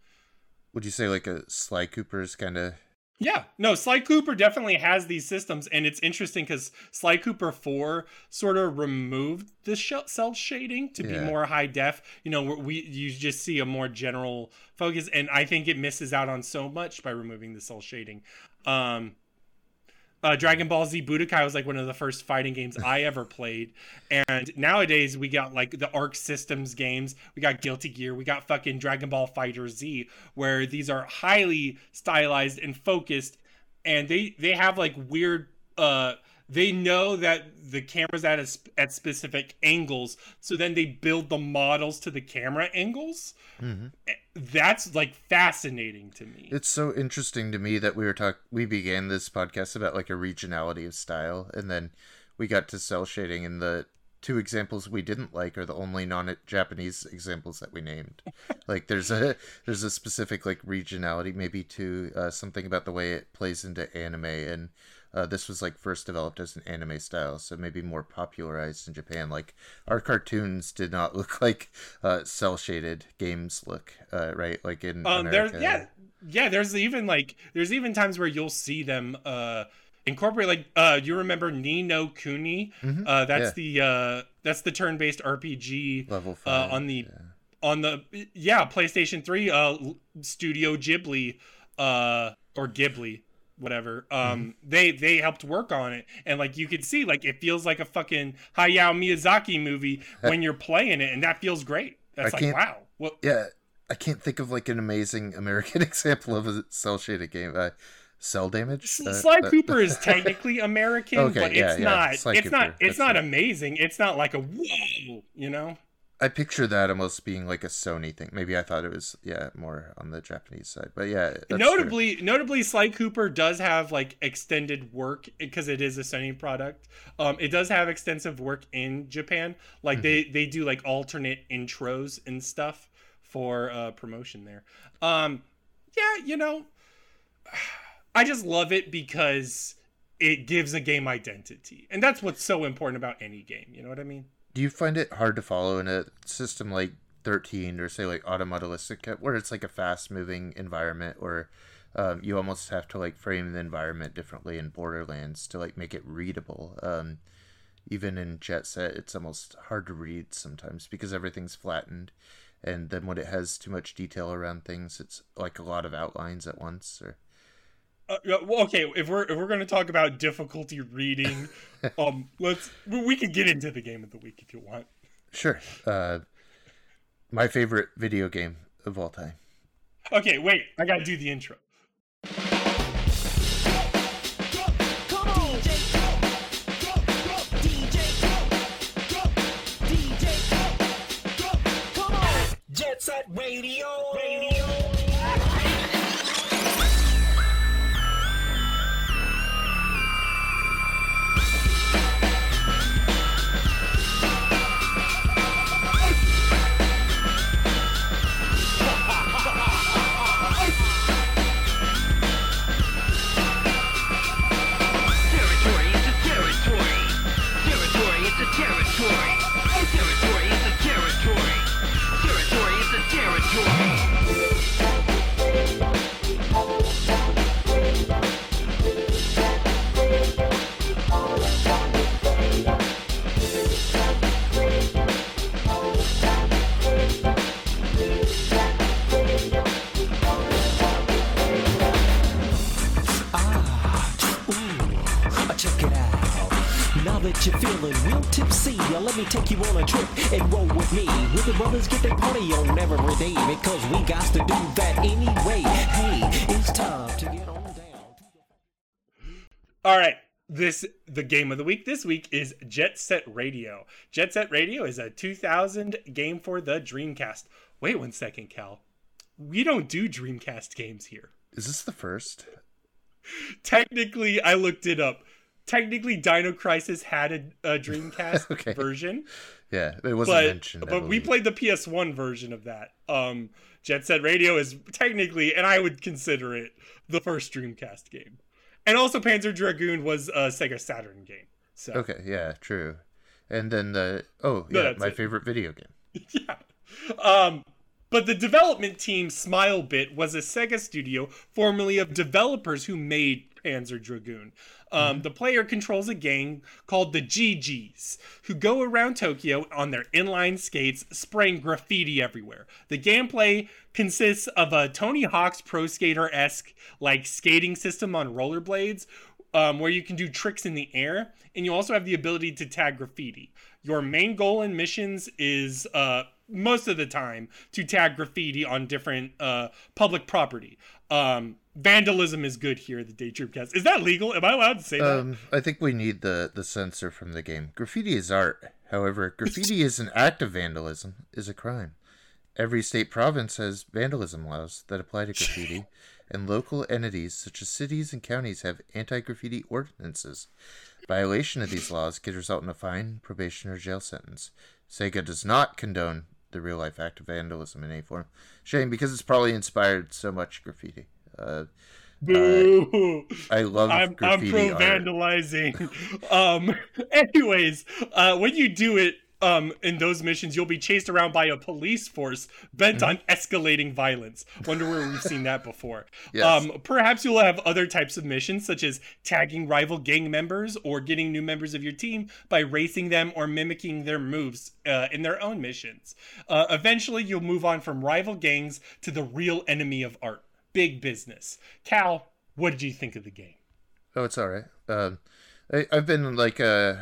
Would you say like a Sly Cooper's kind of? Yeah, no, Sly Cooper definitely has these systems, and it's interesting because Sly Cooper Four sort of removed the sh- cell shading to yeah. be more high def. You know, we you just see a more general focus, and I think it misses out on so much by removing the cell shading. Um, uh, Dragon Ball Z Budokai was like one of the first fighting games I [laughs] ever played. And nowadays we got like the Arc Systems games, we got Guilty Gear, we got fucking Dragon Ball Fighter Z, where these are highly stylized and focused, and they they have like weird uh they know that the camera's at a, at specific angles so then they build the models to the camera angles mm-hmm. that's like fascinating to me it's so interesting to me that we were talk we began this podcast about like a regionality of style and then we got to cell shading and the two examples we didn't like are the only non-Japanese examples that we named. [laughs] like there's a there's a specific like regionality, maybe to uh, something about the way it plays into anime, and uh, this was like first developed as an anime style, so maybe more popularized in Japan. Like our cartoons did not [laughs] look like uh, cell shaded games look, uh, right? Like in um, America. There, yeah, yeah. There's even like there's even times where you'll see them uh incorporate like uh you remember Ni no Kuni? Mm-hmm. Uh that's yeah. the uh that's the turn-based RPG level uh, five, uh on the yeah. on the yeah, PlayStation 3 uh Studio Ghibli uh or Ghibli whatever um mm-hmm. they they helped work on it and like you could see like it feels like a fucking Hayao Miyazaki movie [laughs] when you're playing it and that feels great that's I like wow well yeah I can't think of like an amazing American [laughs] example of a cell shaded game uh, cell damage. Sly uh, Cooper [laughs] is technically American, okay, but yeah, it's yeah. not. Sly it's Cooper, not. It's not amazing. It's not like a whoa, you know. I picture that almost being like a Sony thing. Maybe I thought it was yeah more on the Japanese side, but yeah. Notably, notably, Sly Cooper does have like extended work because it is a Sony product. Um, it does have extensive work in Japan. Like mm-hmm. they they do like alternate intros and stuff for uh, promotion there. Um, yeah, you know. I just love it because it gives a game identity. And that's what's so important about any game. You know what I mean? Do you find it hard to follow in a system like 13 or say like Automatalistica where it's like a fast moving environment or um, you almost have to like frame the environment differently in Borderlands to like make it readable. Um, even in Jet Set, it's almost hard to read sometimes because everything's flattened. And then when it has too much detail around things, it's like a lot of outlines at once. Or uh, okay, if we're if we're gonna talk about difficulty reading, [laughs] um, let's we can get into the game of the week if you want. Sure. Uh, my favorite video game of all time. Okay, wait, I gotta do the intro. Jet Set Radio. Radio. Feeling real tipsy, let me take you on a trip and roll with me. Where the brothers get their party on every day because we got to do that anyway. Hey, it's time to get on down. [gasps] All right. This the game of the week this week is Jet Set Radio. Jet Set Radio is a 2000 game for the Dreamcast. Wait one second, Cal. We don't do Dreamcast games here. Is this the first? [laughs] Technically, I looked it up technically Dino Crisis had a, a Dreamcast [laughs] okay. version. Yeah, it wasn't but, mentioned. but we played the PS1 version of that. Um, Jet Set Radio is technically, and I would consider it the first Dreamcast game. And also, Panzer Dragoon was a Sega Saturn game. So okay, yeah, true. And then the oh yeah, no, my it. favorite video game. [laughs] yeah. Um, but the development team Smilebit was a Sega studio formerly of developers who made Panzer Dragoon. Um, mm-hmm. The player controls a gang called the GGs, who go around Tokyo on their inline skates, spraying graffiti everywhere. The gameplay consists of a Tony Hawk's Pro Skater esque like skating system on rollerblades, um, where you can do tricks in the air, and you also have the ability to tag graffiti. Your main goal in missions is uh, most of the time to tag graffiti on different uh, public property. Um, vandalism is good here. The Daydream Cast is that legal? Am I allowed to say um, that? I think we need the the censor from the game. Graffiti is art. However, graffiti is an act of vandalism is a crime. every state province has vandalism laws that apply to graffiti, [laughs] and local entities such as cities and counties have anti-graffiti ordinances. Violation of these laws could result in a fine, probation, or jail sentence. Sega does not condone the real-life act of vandalism in any form. Shame because it's probably inspired so much graffiti. Uh, Boo! I love I'm, I'm pro vandalizing. [laughs] um. Anyways, uh, when you do it, um, in those missions, you'll be chased around by a police force bent Mm-hmm. on escalating violence. Wonder where we've seen that before. Yes. Um, perhaps you'll have other types of missions, such as tagging rival gang members or getting new members of your team by racing them or mimicking their moves uh, in their own missions. Uh, eventually, you'll move on from rival gangs to the real enemy of art, big business. Cal, what did you think of the game? Oh, it's all right. Um, I, I've been like uh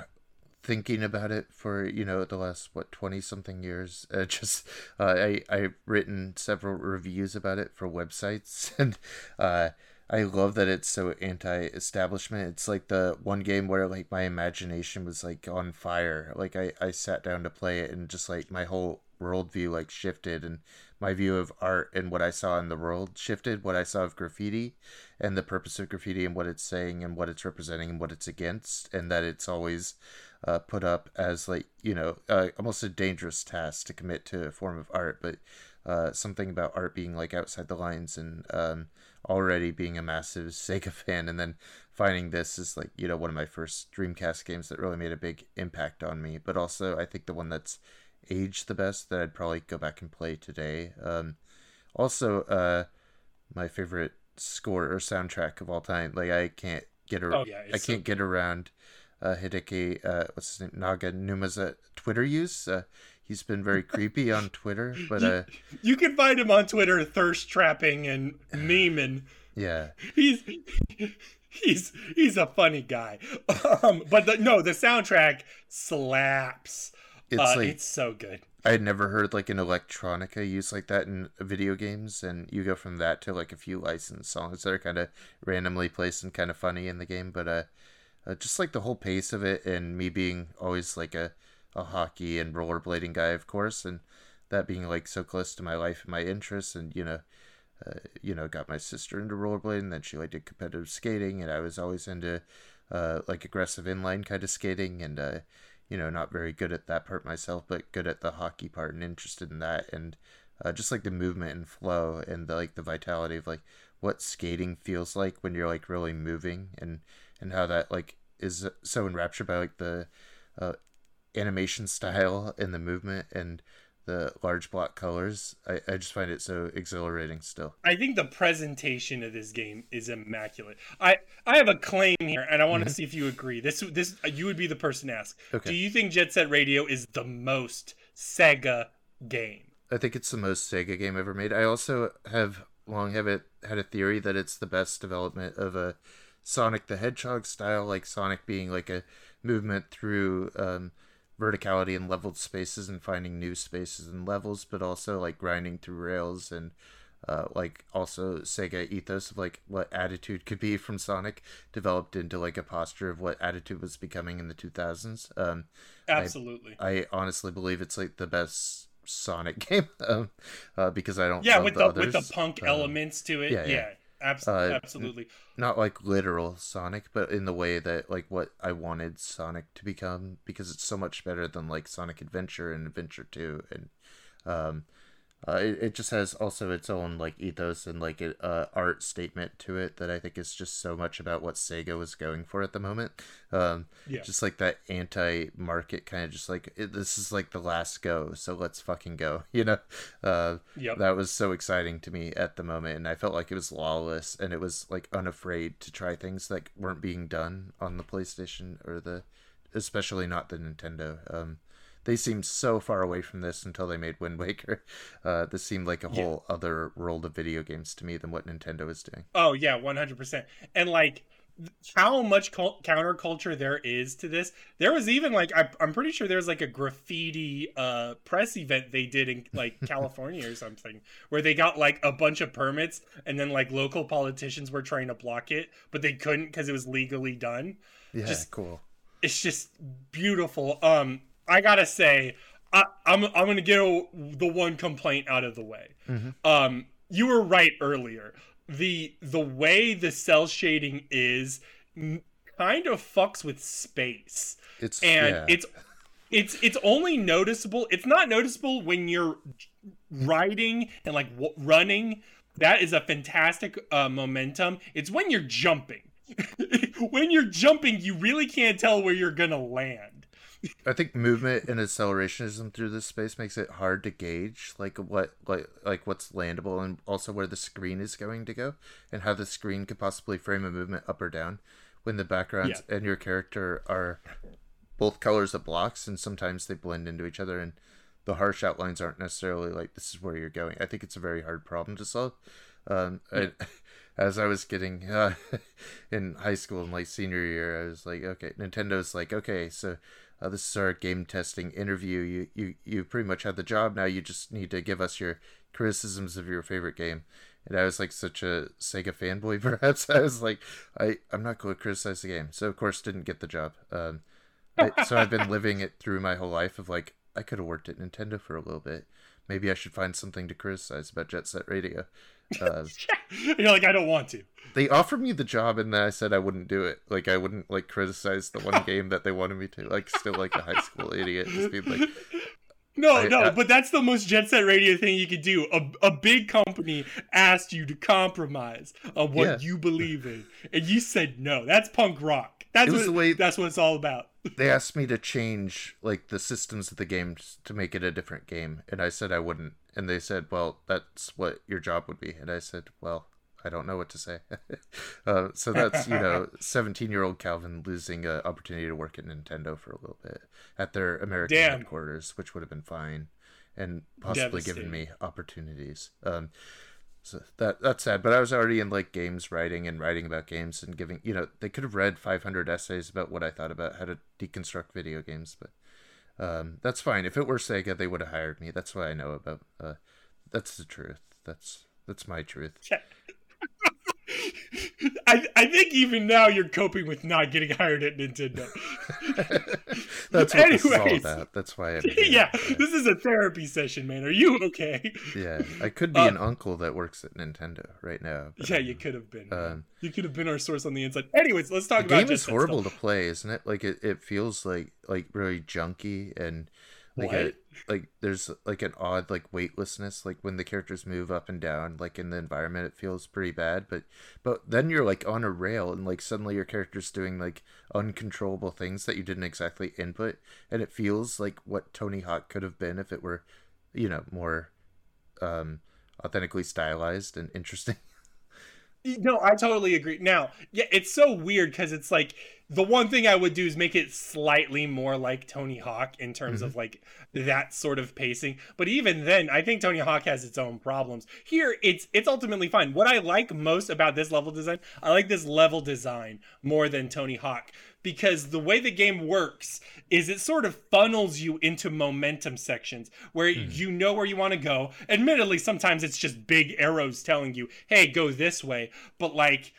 thinking about it for you know the last what twenty something years. Uh, [laughs] just uh, I I've written several reviews about it for websites, [laughs] and uh, I love that it's so anti-establishment. It's like the one game where like my imagination was like on fire. Like I I sat down to play it, and just like my whole worldview like shifted and my view of art and what I saw in the world shifted. What I saw of graffiti and the purpose of graffiti and what it's saying and what it's representing and what it's against, and that it's always uh, put up as like you know uh, almost a dangerous task to commit to a form of art, but uh, something about art being like outside the lines and um, already being a massive [laughs] Sega fan, and then finding this is like you know one of my first Dreamcast games that really made a big impact on me, but also I think the one that's aged the best that I'd probably go back and play today. Um, also, uh, my favorite score or soundtrack of all time. Like I can't get ar- Oh, yeah, I can't get around uh, Hideki. Uh, what's his name? Naganuma's Twitter use. Uh, he's been very [laughs] creepy on Twitter, but uh, You can find him on Twitter, thirst trapping and memeing. yeah, He's he's he's a funny guy. [laughs] Um, but the, no, the soundtrack slaps. it's uh, like it's so good. I had never heard like an electronica used like that in video games, and you go from that to like a few licensed songs that are kind of randomly placed and kind of funny in the game. But uh, uh, just like the whole pace of it, and me being always like a, a hockey and rollerblading guy, of course, and that being like so close to my life and my interests, and you know, uh, you know, got my sister into rollerblading, then she like did competitive skating, and I was always into uh, like aggressive inline kind of skating, and uh, you know, not very good at that part myself, but good at the hockey part and interested in that, and uh, just like the movement and flow and the, like the vitality of like what skating feels like when you're like really moving, and and how that like is so enraptured by like the uh, animation style and the movement and the large block colors. I, I just find it so exhilarating still. I think the presentation of this game is immaculate. I I have a claim here, and I want to see if you agree. This this you would be the person to ask. Okay. Do you think Jet Set Radio is the most Sega game? I think it's the most Sega game ever made. I also have long have it had a theory that it's the best development of a Sonic the Hedgehog style, like Sonic being like a movement through um, verticality and leveled spaces and finding new spaces and levels, but also like grinding through rails and uh, like also Sega ethos of like what attitude could be from Sonic developed into like a posture of what attitude was becoming in the 2000s. Um, Absolutely. I honestly believe it's like the best Sonic [laughs] game um, uh, because I don't yeah, with the, the, with the punk Um, elements to it. yeah, Yeah, yeah. Abs- Uh, absolutely. not like literal Sonic, but in the way that like what I wanted Sonic to become because it's so much better than like Sonic Adventure and Adventure Two, and um, uh, it, it just has also its own like ethos and like a uh, art statement to it that I think is just so much about what Sega was going for at the moment. Um, Yeah. just like that anti-market kind of just like it, this is like the last go, so let's fucking go, [laughs] you know. Uh, Yep. that was so exciting to me at the moment and i felt like it was lawless and it was like unafraid to try things that weren't being done on the playstation or the especially not the nintendo um they seemed so far away from this until they made wind waker [laughs] uh this seemed like a whole other world of video games to me than what nintendo was doing Oh yeah, one hundred percent. And like how much cul- counterculture there is to this. There was even like I, I'm pretty sure there was like a graffiti uh press event they did in like [laughs] California or something where they got like a bunch of permits and then like local politicians were trying to block it but they couldn't because it was legally done. yeah Just- cool It's just beautiful. Um, I gotta say. I, I'm I'm gonna get a, the one complaint out of the way. Mm-hmm. Um, you were right earlier. The the way the cell shading is kind of fucks with space, It's and yeah. it's it's it's only noticeable. It's not noticeable when you're riding and like w- running. That is a fantastic uh, momentum. It's when you're jumping. [laughs] when you're jumping, you really can't tell where you're gonna land. I think movement and accelerationism through this space makes it hard to gauge like what like like what's landable and also where the screen is going to go and how the screen could possibly frame a movement up or down when the backgrounds and your character are both colors of blocks and sometimes they blend into each other and the harsh outlines aren't necessarily like this is where you're going. I think it's a very hard problem to solve. Um, I, as I was getting uh, [laughs] in high school in like senior year, I was like, okay, Nintendo's like, okay, so uh, this is our game testing interview. You you you pretty much had the job now. You just need to give us your criticisms of your favorite game. And I was like such a Sega fanboy, [laughs] perhaps. I was like, I I'm not going to criticize the game. So of course didn't get the job. Um, I, so I've been living it through my whole life of like I could have worked at Nintendo for a little bit. Maybe I should find something to criticize about Jet Set Radio. Uh, [laughs] You're like, I don't want to. they offered me the job and then I said I wouldn't do it. Like I wouldn't like criticize the one game that they wanted me to. Like still like a high school idiot, just being like, No, I- no, I- but that's the most jet set radio thing you could do. A, a big company asked you to compromise on what Yeah. you believe in, and you said no. That's punk rock. That's what, the way- that's what it's all about. they asked me to change like the systems of the games to make it a different game, and I said I wouldn't. And they said, well, that's what your job would be. And I said, well, I don't know what to say. [laughs] uh, so that's you know, [laughs] seventeen-year-old Calvin losing an opportunity to work at Nintendo for a little bit at their American Damn. headquarters, which would have been fine, and possibly given me opportunities. Um, so that that's sad. But I was already in like games writing and writing about games and giving. You know, they could have read 500 essays about what I thought about how to deconstruct video games, but um, that's fine. If it were Sega, they would have hired me. That's what I know about. Uh, that's the truth. That's that's my truth. [laughs] I, I think even now you're coping with not getting hired at Nintendo. [laughs] That's what this is all about. That's why I'm. here. [laughs] yeah, Uh, this is a therapy session, man. Are you okay? yeah. I could be Uh, an uncle that works at Nintendo right now. but, Yeah, you could have been. Um, you could have been our source on the inside. Anyways, let's talk the about game Jet is horrible to play, isn't it? Like it, it feels like like really junky and like a, like there's like an odd like weightlessness like when the characters move up and down like in the environment it feels pretty bad but but then you're like on a rail and like suddenly your character's doing like uncontrollable things that you didn't exactly input and it feels like what Tony Hawk could have been if it were you know more um authentically stylized and interesting [laughs] No, I totally agree. Now, yeah, it's so weird because it's like the one thing I would do is make it slightly more like Tony Hawk in terms of mm-hmm. like that sort of pacing. But even then, I think Tony Hawk has its own problems. Here, it's it's ultimately fine. What I like most about this level design, I like this level design more than Tony Hawk because the way the game works is it sort of funnels you into momentum sections where hmm. you know where you want to go. Admittedly, sometimes it's just big arrows telling you, "Hey, go this way." But like,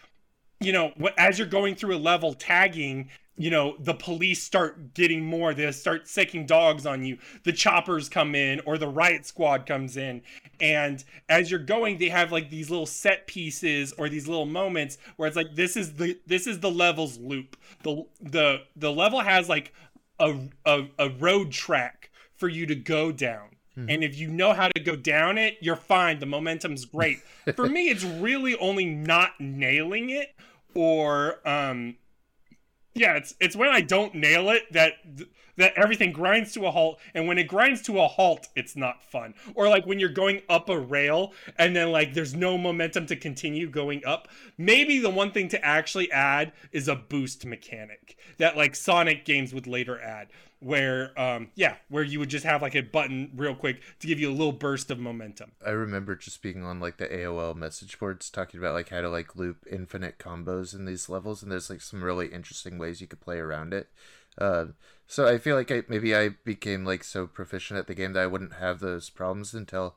you know, as you're going through a level tagging, you know, the police start getting more. They start sicking dogs on you. The choppers come in, or the riot squad comes in, and as you're going, they have like these little set pieces or these little moments where it's like this is the this is the level's loop. the the The level has like a a, a road track for you to go down. Hmm. And if you know how to go down it, you're fine. The momentum's great. [laughs] For me, it's really only not nailing it or um yeah, it's it's when I don't nail it that that everything grinds to a halt and when it grinds to a halt, it's not fun. Or like when you're going up a rail and then like there's no momentum to continue going up. Maybe the one thing to actually add is a boost mechanic that like Sonic games would later add where um yeah, where you would just have like a button real quick to give you a little burst of momentum. I remember just being on like the AOL message boards talking about like how to like loop infinite combos in these levels, and there's like some really interesting ways you could play around it. Uh, so I feel like I maybe I became like so proficient at the game that I wouldn't have those problems until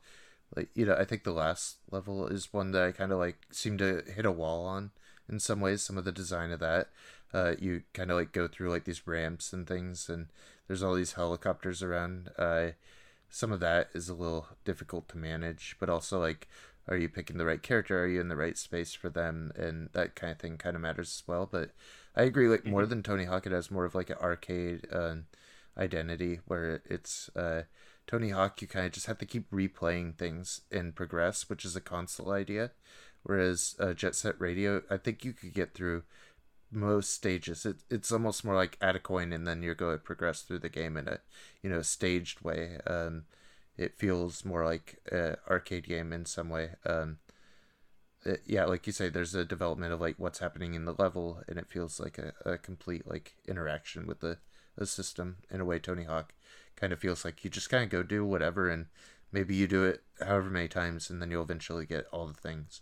like you know I think the last level is one that I kind of like seem to hit a wall on in some ways. Some of the design of that, uh, you kind of like go through like these ramps and things, and there's all these helicopters around. Uh, some of that is a little difficult to manage, but also like, are you picking the right character? Are you in the right space for them? And that kind of thing kind of matters as well. But I agree, like more than Tony Hawk, it has more of like an arcade uh, identity where it's uh, Tony Hawk. You kind of just have to keep replaying things and progress, which is a console idea. Whereas uh, Jet Set Radio, I think you could get through most stages. It, it's almost more like add a coin and then you're going to progress through the game in a you know staged way. Um, it feels more like an arcade game in some way. Um, it, yeah, like you say, there's a development of like what's happening in the level, and it feels like a, a complete like interaction with the, the system in a way. Tony Hawk kind of feels like you just kind of go do whatever, and maybe you do it however many times, and then you'll eventually get all the things.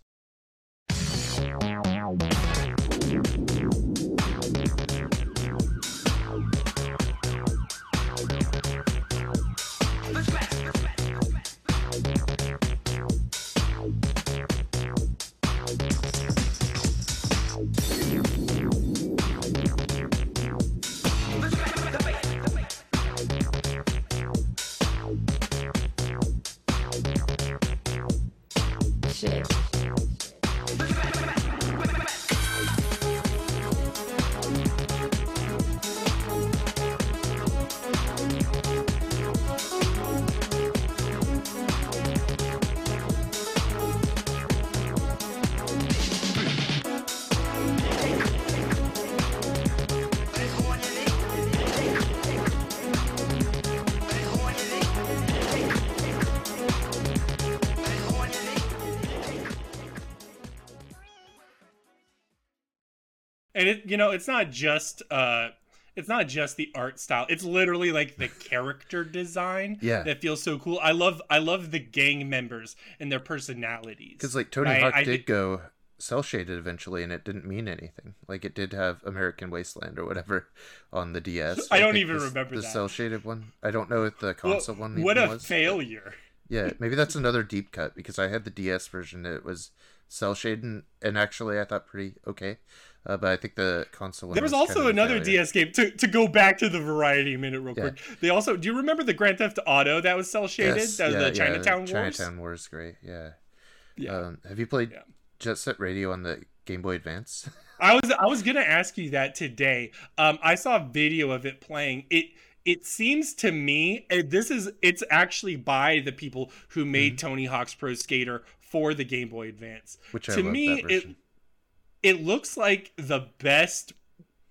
Shit. It you know it's not just uh it's not just the art style it's literally like the character design Yeah. that feels so cool i love i love the gang members and their personalities Because like Tony right? Hawk I did go cell shaded eventually, and it didn't mean anything. Like it did have American Wasteland or whatever [laughs] on the DS. I don't even the- remember the cell shaded one. I don't know if the Well, console one. what a was. failure Yeah, maybe that's another deep cut because I had the DS version. It was cell shaded, and actually I thought pretty okay. Uh, but I think the console there was also another. DS game to, to go back to the variety minute real Yeah. quick. They also do you remember the Grand Theft Auto that was cell shaded? Yes, that was yeah, the yeah, Chinatown Wars. Chinatown Wars, great. Yeah. Yeah. Um, have you played Yeah. Jet Set Radio on the Game Boy Advance? [laughs] I was I was gonna ask you that today. Um, I saw a video of it playing. It it seems to me this is it's actually by the people who made Tony Hawk's Pro Skater for the Game Boy Advance. Which I to me it. It looks like the best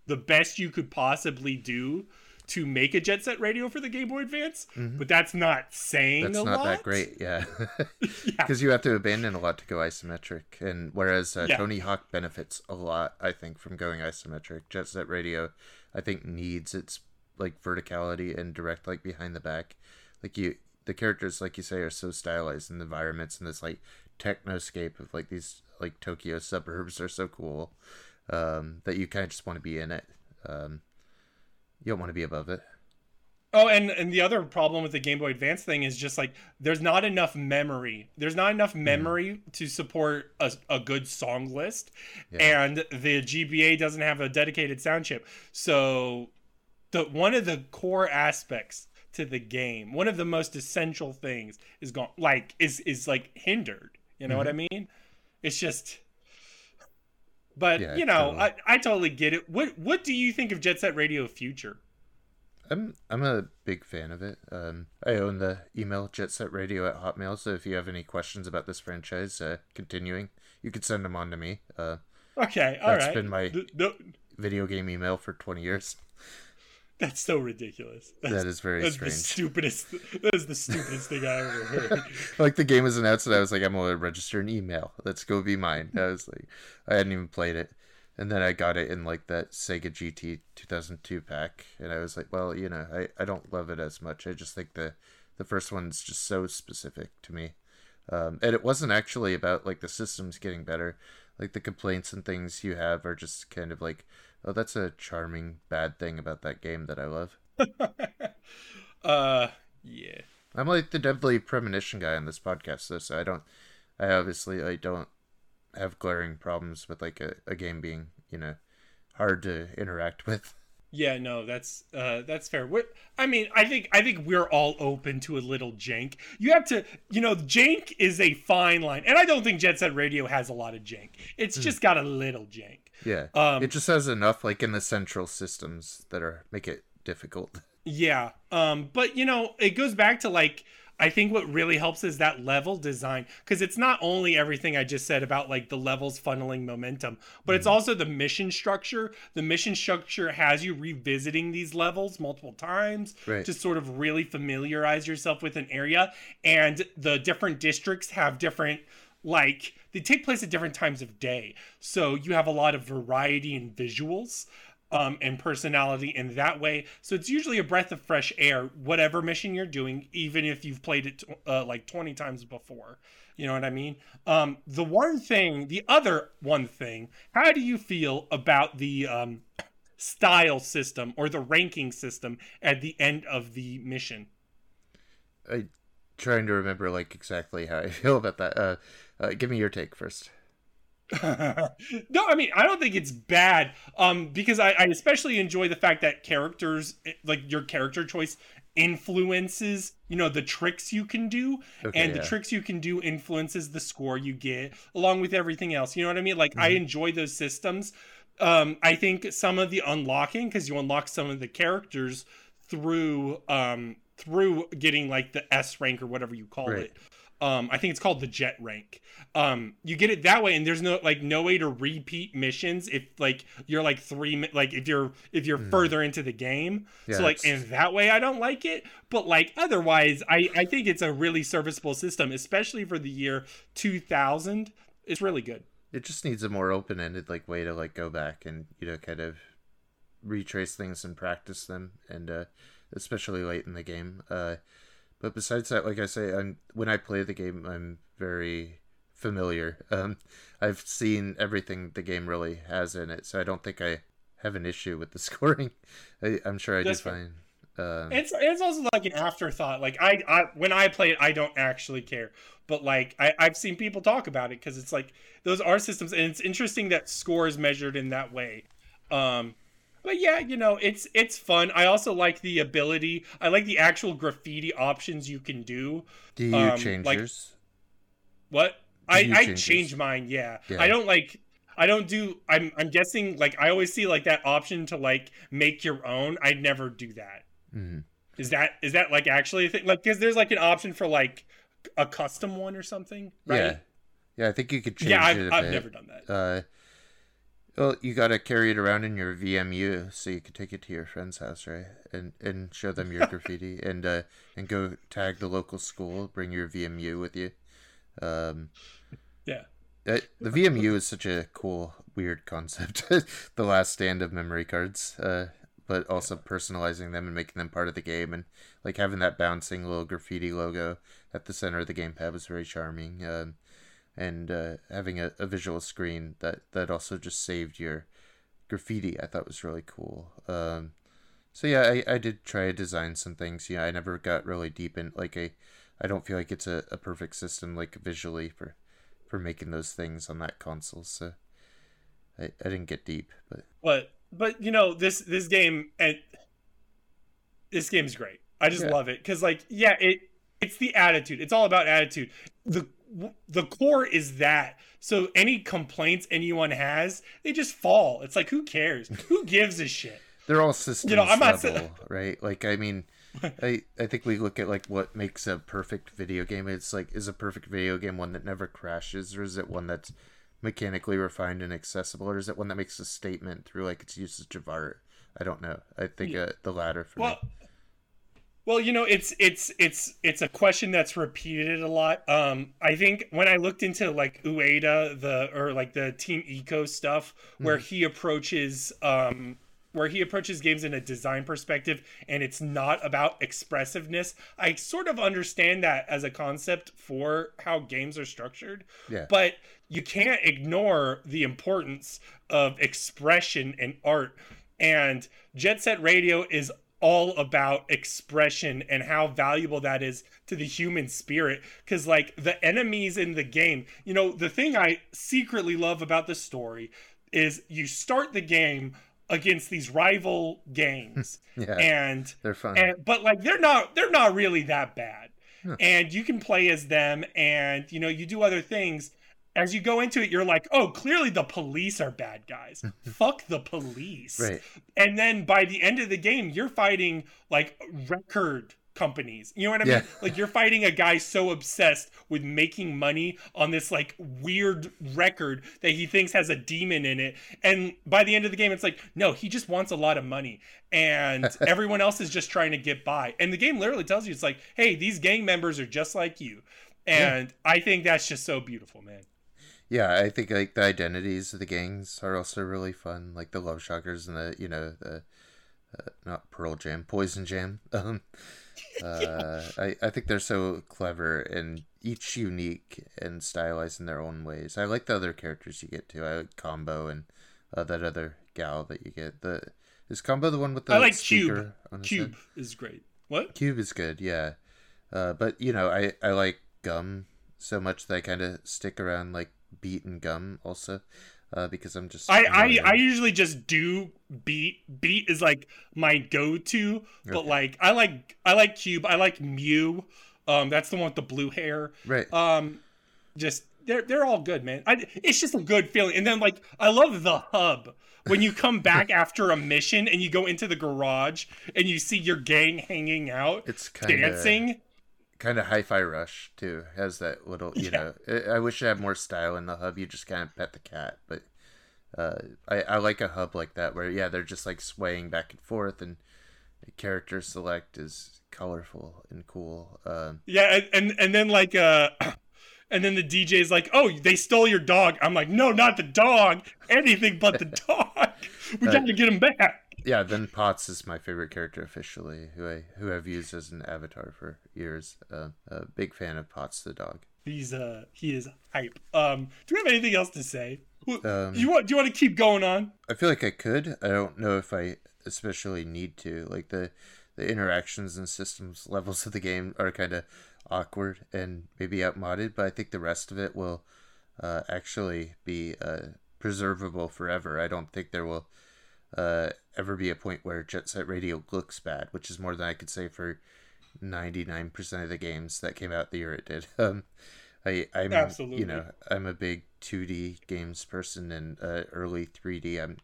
the best you could possibly do to make a Jet Set Radio for the Game Boy Advance, but that's not saying Mm-hmm. That's not lot. that great, yeah. [laughs] [laughs] Yeah. Because you have to abandon a lot to go isometric, and whereas uh, Yeah. Tony Hawk benefits a lot, I think, from going isometric. Jet Set Radio, I think, needs its like verticality and direct like behind the back. Like you, the characters, like you say, are so stylized, and the environments and this like technoscape of like these like Tokyo suburbs are so cool um, that you kind of just want to be in it. Um, you don't want to be above it. Oh, and and the other problem with the Game Boy Advance thing is just like there's not enough memory. There's not enough memory to support a, a good song list, and the GBA doesn't have a dedicated sound chip. So, the one of the core aspects to the game, one of the most essential things, is gone. Like is is like hindered. You know what I mean? It's just. But Yeah, you know, totally. I, I totally get it. What what do you think of Jet Set Radio future? I'm I'm a big fan of it. Um, I own the email jetsetradio at hotmail, so if you have any questions about this franchise uh, continuing, you could send them on to me. Uh, Okay, all right. That's been my- Th- no, video game email for 20 years. That's so ridiculous. That's, That is very that's the stupidest. That is the stupidest thing I ever heard. [laughs] like the game was announced, and I was like, I'm gonna register an email. Let's go be mine. I was like, I hadn't even played it, and then I got it in like that Sega GT 2002 pack, and I was like, well, you know, I, I don't love it as much. I just think the the first one's just so specific to me, um, and it wasn't actually about like the systems getting better. Like the complaints and things you have are just kind of like, oh, that's a charming bad thing about that game that I love. [laughs] uh, yeah. I'm like the deadly premonition guy on this podcast, though, so I don't. I obviously I don't have glaring problems with like a, a game being you know hard to interact with. Yeah, no, that's uh that's fair. What I mean, I think I think we're all open to a little jank. You have to, you know, jank is a fine line, and I don't think Jet Set Radio has a lot of jank. It's just got a little jank. Yeah, Um, it just has enough like in the central systems that are make it difficult. [laughs] Yeah. Um, but you know, it goes back to like I think what really helps is that level design because it's not only everything I just said about like the levels funneling momentum, but it's also the mission structure. The mission structure has you revisiting these levels multiple times Right. to sort of really familiarize yourself with an area, and the different districts have different like they take place at different times of day, so you have a lot of variety in visuals um, and personality in that way. So it's usually a breath of fresh air, whatever mission you're doing, even if you've played it uh, like 20 times before. You know what I mean? Um, the one thing, the other one thing, how do you feel about the um, style system or the ranking system at the end of the mission? I trying to remember like exactly how I [laughs] feel about that. Uh, uh give me your take first. [laughs] no, I mean I don't think it's bad. Um, because I, I especially enjoy the fact that characters like your character choice influences you know the tricks you can do Okay, and the yeah. tricks you can do influences the score you get along with everything else you know what i mean like i enjoy those systems um i think some of the unlocking because you unlock some of the characters through um through getting like the s rank or whatever you call Right. it um i think it's called the jet rank. Um you get it that way and there's no like no way to repeat missions if like you're like three like if you're if you're further into the game. Yeah, so like in that way i don't like it. But like otherwise i i think it's a really serviceable system especially for the year 2000 it's really good. It just needs a more open ended like way to like go back and you know kind of retrace things and practice them and uh especially late in the game. Uh but besides that, like I say, I'm when I play the game I'm very familiar. [laughs] Um I've seen everything the game really has in it, so I don't think I have an issue with the [laughs] scoring. I, I'm sure I That's do fine. Um, it's it's also like an afterthought like I, I when i play it i don't actually care but like I, i've seen people talk about it because it's like those are systems and it's interesting that score is measured in that way um but yeah you know it's it's fun i also like the ability i like the actual graffiti options you can do do you um, change like- yours? what Do i i change yours? mine yeah. Yeah. i don't like i don't do i'm i'm guessing like i always see like that option to like make your own i never do that Mhm. is that is that like actually a thing? Like, because there's like an option for like a custom one or something, right? Yeah. Yeah, I think you could change Yeah, it. I've, I've never done that. Uh, well, you gotta carry it around in your VMU so you can take it to your friend's house, right? And and show them your [laughs] graffiti and uh and go tag the local school. Bring your VMU with you. Um, Yeah. uh, the VMU is such a cool, weird concept. [laughs] the last stand of memory cards. Uh, but also personalizing them and making them part of the game and like having that bouncing little graffiti logo at the center of the gamepad was very charming. Um, and uh, having a, a visual screen that that also just saved your graffiti I thought was really cool. Um, so yeah, I, I did try to design some things. Yeah, I never got really deep in like a I don't feel like it's a, a perfect system like visually for for making those things on that console. So I, I didn't get deep, but But but you know this this game and this game's great. I just Yeah. love it because like yeah it it's the attitude. It's all about attitude. The the core is that. So any complaints anyone has, they just fall. It's like who cares? Who gives a shit? they're all systems you know, I'm not level, sa- [laughs] right? Like I mean, I I think we look at like what makes a perfect video game. It's like is a perfect video game one that never crashes, or is it one that's mechanically refined and accessible, or is it one that makes a statement through like its usage of art? I don't know. I think uh, the latter for Well, me. Well, you know, it's it's it's it's a question that's repeated a lot. Um, I think when I looked into like Ueda, the or like the Team Ico stuff, where he approaches um where he approaches games in a design perspective and it's not about expressiveness. I sort of understand that as a concept for how games are structured. Yeah. But you can't ignore the importance of expression and art. And Jet Set Radio is all about expression and how valuable that is to the human spirit. Because, like, the enemies in the game, you know, the thing I secretly love about the story is you start the game against these rival gangs [laughs] Yeah, and they're fun. and but like they're not they're not really that bad Huh. and you can play as them and you know you do other things as you go into it you're like oh clearly the police are bad guys. [laughs] Fuck the police. Right. and then by the end of the game you're fighting like record companies. You know what i mean? Yeah. like you're fighting a guy so obsessed with making money on this like weird record that he thinks has a demon in it. And by the end of the game it's like no he just wants a lot of money. And [laughs] everyone else is just trying to get by. And the game literally tells you it's like hey these gang members are just like you. And i think that's just so beautiful man Yeah, I think like the identities of the gangs are also really fun, like the Love Shockers and the you know the uh, not Pearl Jam, Poison Jam. [laughs] Um, [laughs] uh, I I think they're so clever and each unique and stylized in their own ways. I like the other characters you get too. I like Combo and uh, that other gal that you get. The is Combo the one with the i like cube cube head? is great what Cube is good, yeah. Uh, but you know, I I like gum so much that I kind of stick around like beat and gum also, uh, because I'm just I, I. I usually just do beat. Beat is like my go-to, but Okay. like I like I like Cube. I like Mew. Um, that's the one with the blue hair. right. Um, just they're they're all good, man. I, it's just a good feeling. And then like I love the hub when you come back [laughs] after a mission and you go into the garage and you see your gang hanging out it's kind of dancing. Kind of hi-fi rush too. Has that little you Yeah. know. I, wish it had more style in the hub. You just kind of pet the cat, but. Uh, I, I like a hub like that where yeah they're just like swaying back and forth and the character select is colorful and cool. Um, Yeah, and and, then like uh [clears throat] and then the DJ's like, "Oh, they stole your dog." I'm like, "No, not the dog. Anything but the [laughs] dog. We got to get him back." Yeah, then Potts is my favorite character officially, who I who I've used as an avatar for years. Uh, a big fan of Potts the dog. He's uh he is hype. Um, do we have anything else to say? Um, you want do you want to keep going on? I feel like I could. I don't know if I especially need to. Like the the interactions and systems levels of the game are kind of awkward and maybe outmoded, but I think the rest of it will uh, actually be uh, preservable forever. I don't think there will uh, ever be a point where Jet Set Radio looks bad, which is more than I could say for 99% of the games that came out the year it did. [laughs] Um, I, I'm, Absolutely. you know, I'm a big 2D games person and uh, early 3D. I'm,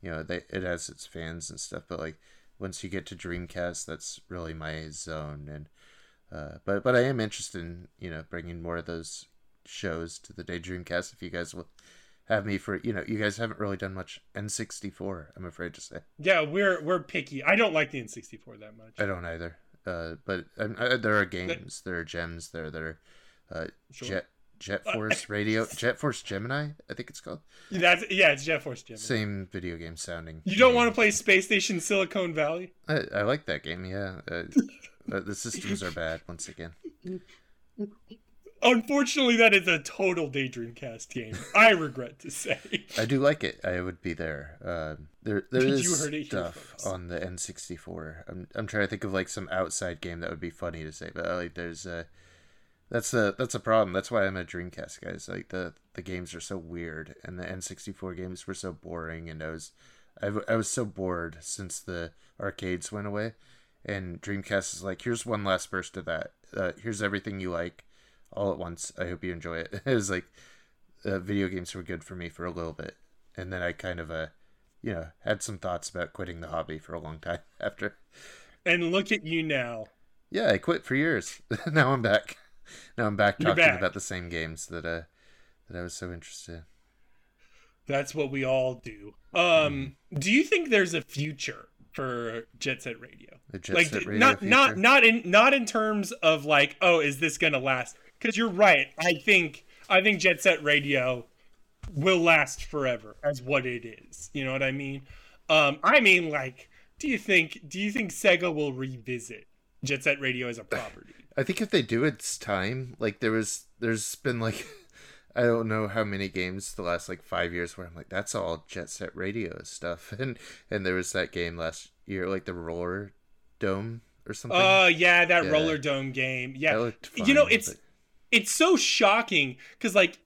you know, they, it has its fans and stuff, but like once you get to Dreamcast, that's really my zone. And uh, but but I am interested in you know bringing more of those shows to the Day Dreamcast if you guys will have me for you know you guys haven't really done much N64. I'm afraid to say Yeah, we're we're picky. I don't like the N64 that much. I don't either. Uh, but um, uh, there are games, there are gems there that are uh, Sure. Jet Jet Force [laughs] Radio, Jet Force Gemini, I think it's called. That's yeah, it's Jet Force Gemini. Same video game sounding. You don't name. want to play Space Station Silicon Valley? I, I like that game. Yeah, uh, uh, the systems are bad once again. [laughs] Unfortunately, that is a total Daydreamcast game. I regret to say. I do like it. I would be there. Um, there, there [laughs] is heard it here stuff on the N64. I'm, I'm trying to think of like some outside game that would be funny to say, but uh, like there's uh that's a that's a problem. That's why I'm a Dreamcast guy. It's like the the games are so weird, and the N64 games were so boring, and I was I, w- I was so bored since the arcades went away, and Dreamcast is like here's one last burst of that. Uh, here's everything you like, all at once. I hope you enjoy it. [laughs] It was like uh, video games were good for me for a little bit, and then I kind of uh, you know, had some thoughts about quitting the hobby for a long time [laughs] after. And look at you now. Yeah, I quit for years. [laughs] now I'm back. Now I'm back You're talking back. about the same games that uh that I was so interested in. That's what we all do. Um, do you think there's a future for Jet Set Radio? The Jet like Set Radio not not not in not in terms of like, oh, is this gonna last? Because you're right. I think I think Jet Set Radio will last forever as what it is. You know what I mean? Um, I mean, like, do you think do you think Sega will revisit Jet Set Radio as a [sighs] property? I think if they do it's time. Like there was there's been like [laughs] I don't know how many games the last like five years where I'm like, that's all Jet Set Radio stuff. [laughs] And and there was that game last year, like the Roller Dome or something. Oh yeah, that Yeah. Roller Dome game. Yeah, you know it's but- it's so shocking because like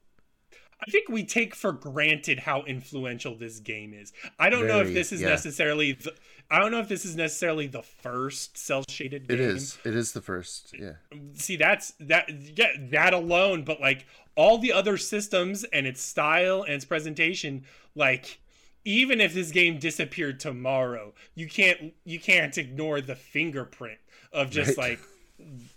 I think we take for granted how influential this game is. I don't know if this is yeah. necessarily the, I don't know if this is necessarily the first cell shaded game. It is. It is the first. Yeah. See, that's that yeah, that alone, but like all the other systems and its style and its presentation, like even if this game disappeared tomorrow, you can't you can't ignore the fingerprint of just Right. like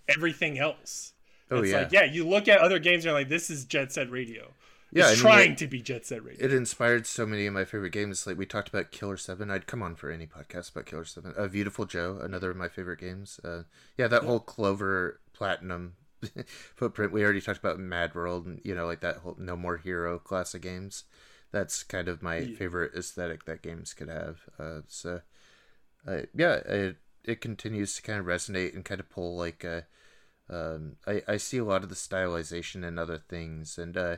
everything else. Oh it's yeah. like yeah, you look at other games and you're like, this is Jet Set Radio. Yeah, I it's mean, trying it- to be Jet Set Radio. It inspired so many of my favorite games. Like we talked about Killer Seven. I'd come on for any podcast about Killer Seven. Uh, Beautiful Joe, another of my favorite games. Uh, yeah, that whole Clover Platinum [laughs] footprint. We already talked about Mad World, and you know, like that whole No More Hero class of games. That's kind of my favorite aesthetic that games could have. Uh, so, uh, yeah, it it continues to kind of resonate and kind of pull like. Uh, um, I I see a lot of the stylization and other things, and uh,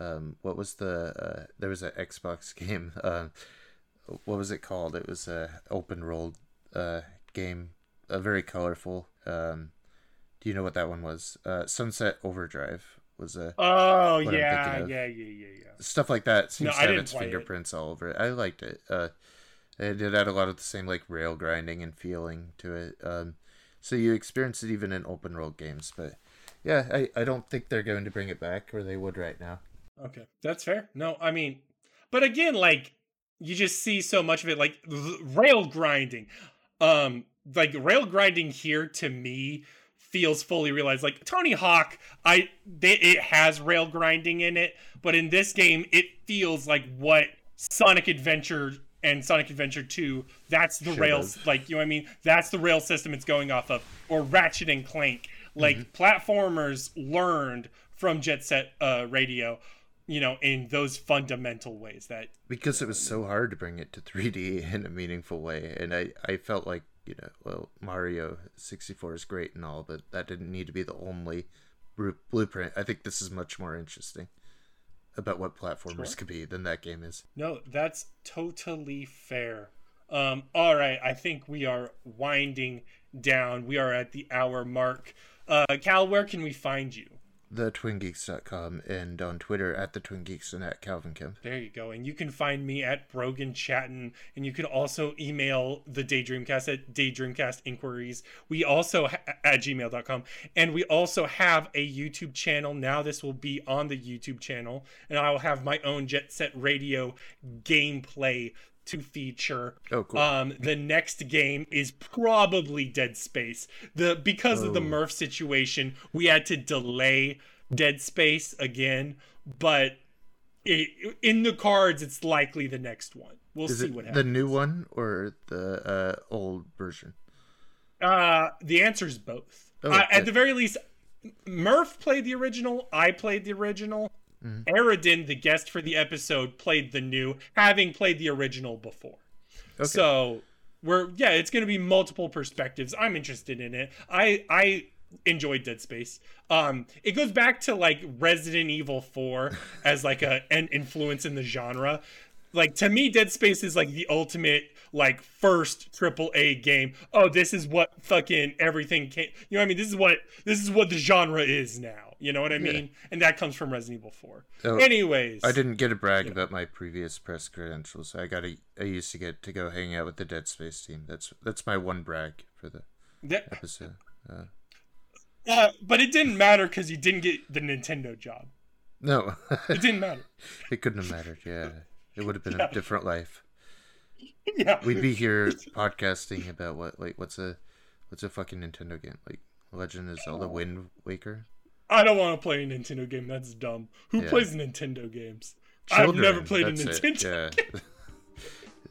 um, what was the uh, there was an Xbox [laughs] game. Uh, what was it called? It was a open world uh, game, uh, very colorful. Um, do you know what that one was? Uh, Sunset Overdrive was a oh yeah, yeah, yeah, yeah, yeah. stuff like that seems No, to I have its play it. fingerprints all over it. I liked it. Uh, it did add a lot of the same like rail grinding and feeling to it. Um, so you experience it even in open world games. But yeah, I, I don't think they're going to bring it back, or they would right now. Okay, that's fair. No, I mean, but again, like you just see so much of it, like rail grinding. Um, like rail grinding here to me feels fully realized. Like Tony Hawk, I they, it has rail grinding in it, but in this game, it feels like what Sonic Adventure and Sonic Adventure 2, that's the Should rails, like you know what I mean? That's the rail system it's going off of. Or Ratchet and Clank. Like Mm-hmm. platformers learned from Jet Set uh, Radio, you know, in those fundamental ways that because it was so hard to bring it to 3D [laughs] in a meaningful way, and I I felt like you know well Mario 64 is great and all, but that didn't need to be the only blueprint. I think this is much more interesting about what platformers Sure. could be than that game is. No, that's totally fair. Um, all right, I think we are winding down. We are at the hour mark. Uh, Cal, where can we find you? thetwingeeks.com and on Twitter at the Twin Geeks and at Calvin Kemp. There you go. And you can find me at Brogan Chattin. And you can also email the Daydreamcast at daydreamcastinquiries. We also ha- at gmail.com. And we also have a YouTube channel. Now this will be on the YouTube channel. And I will have my own Jet Set Radio gameplay to feature. Oh, cool. Um, the next game is probably Dead Space. The because of the Oh. Murph situation, we had to delay Dead Space again, but it, in the cards, it's likely the next one. We'll Is see it what the new one or the uh, old version? Uh, the answer is both. Oh, uh, at the very least, Murph played the original. I played the original. Aradin, the guest for the episode, played the new, having played the original before. Okay. So we're yeah, it's gonna be multiple perspectives. I'm interested in it. I I enjoyed Dead Space. Um, it goes back to like Resident Evil 4 [laughs] as like a an influence in the genre. Like to me, Dead Space is like the ultimate like first triple A game. Oh, this is what fucking everything came. You know what I mean? This is what this is what the genre is now. You know what I mean? And that comes from Resident Evil 4. Oh, Anyways, I didn't get to brag about my previous press credentials. I got a, I used to get to go hang out with the Dead Space team. That's that's my one brag for the That, episode. Uh, uh, but it didn't matter because you didn't get the Nintendo job. no, It didn't matter. [laughs] it couldn't have mattered. Yeah, it would have been Yeah. a different life. yeah. We'd be here podcasting about what like what's a what's a fucking Nintendo game like Legend of Zelda Wind Waker. I don't want to play a Nintendo game. That's dumb. Who Yeah. plays Nintendo games? Children, I've never played a it, Nintendo. Yeah.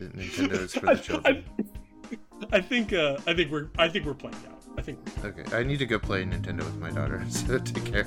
[laughs] Nintendo is for the [laughs] children. I think uh, I think we're I think we're playing out. I think Okay, I need to go play Nintendo with my daughter. [laughs] So take care.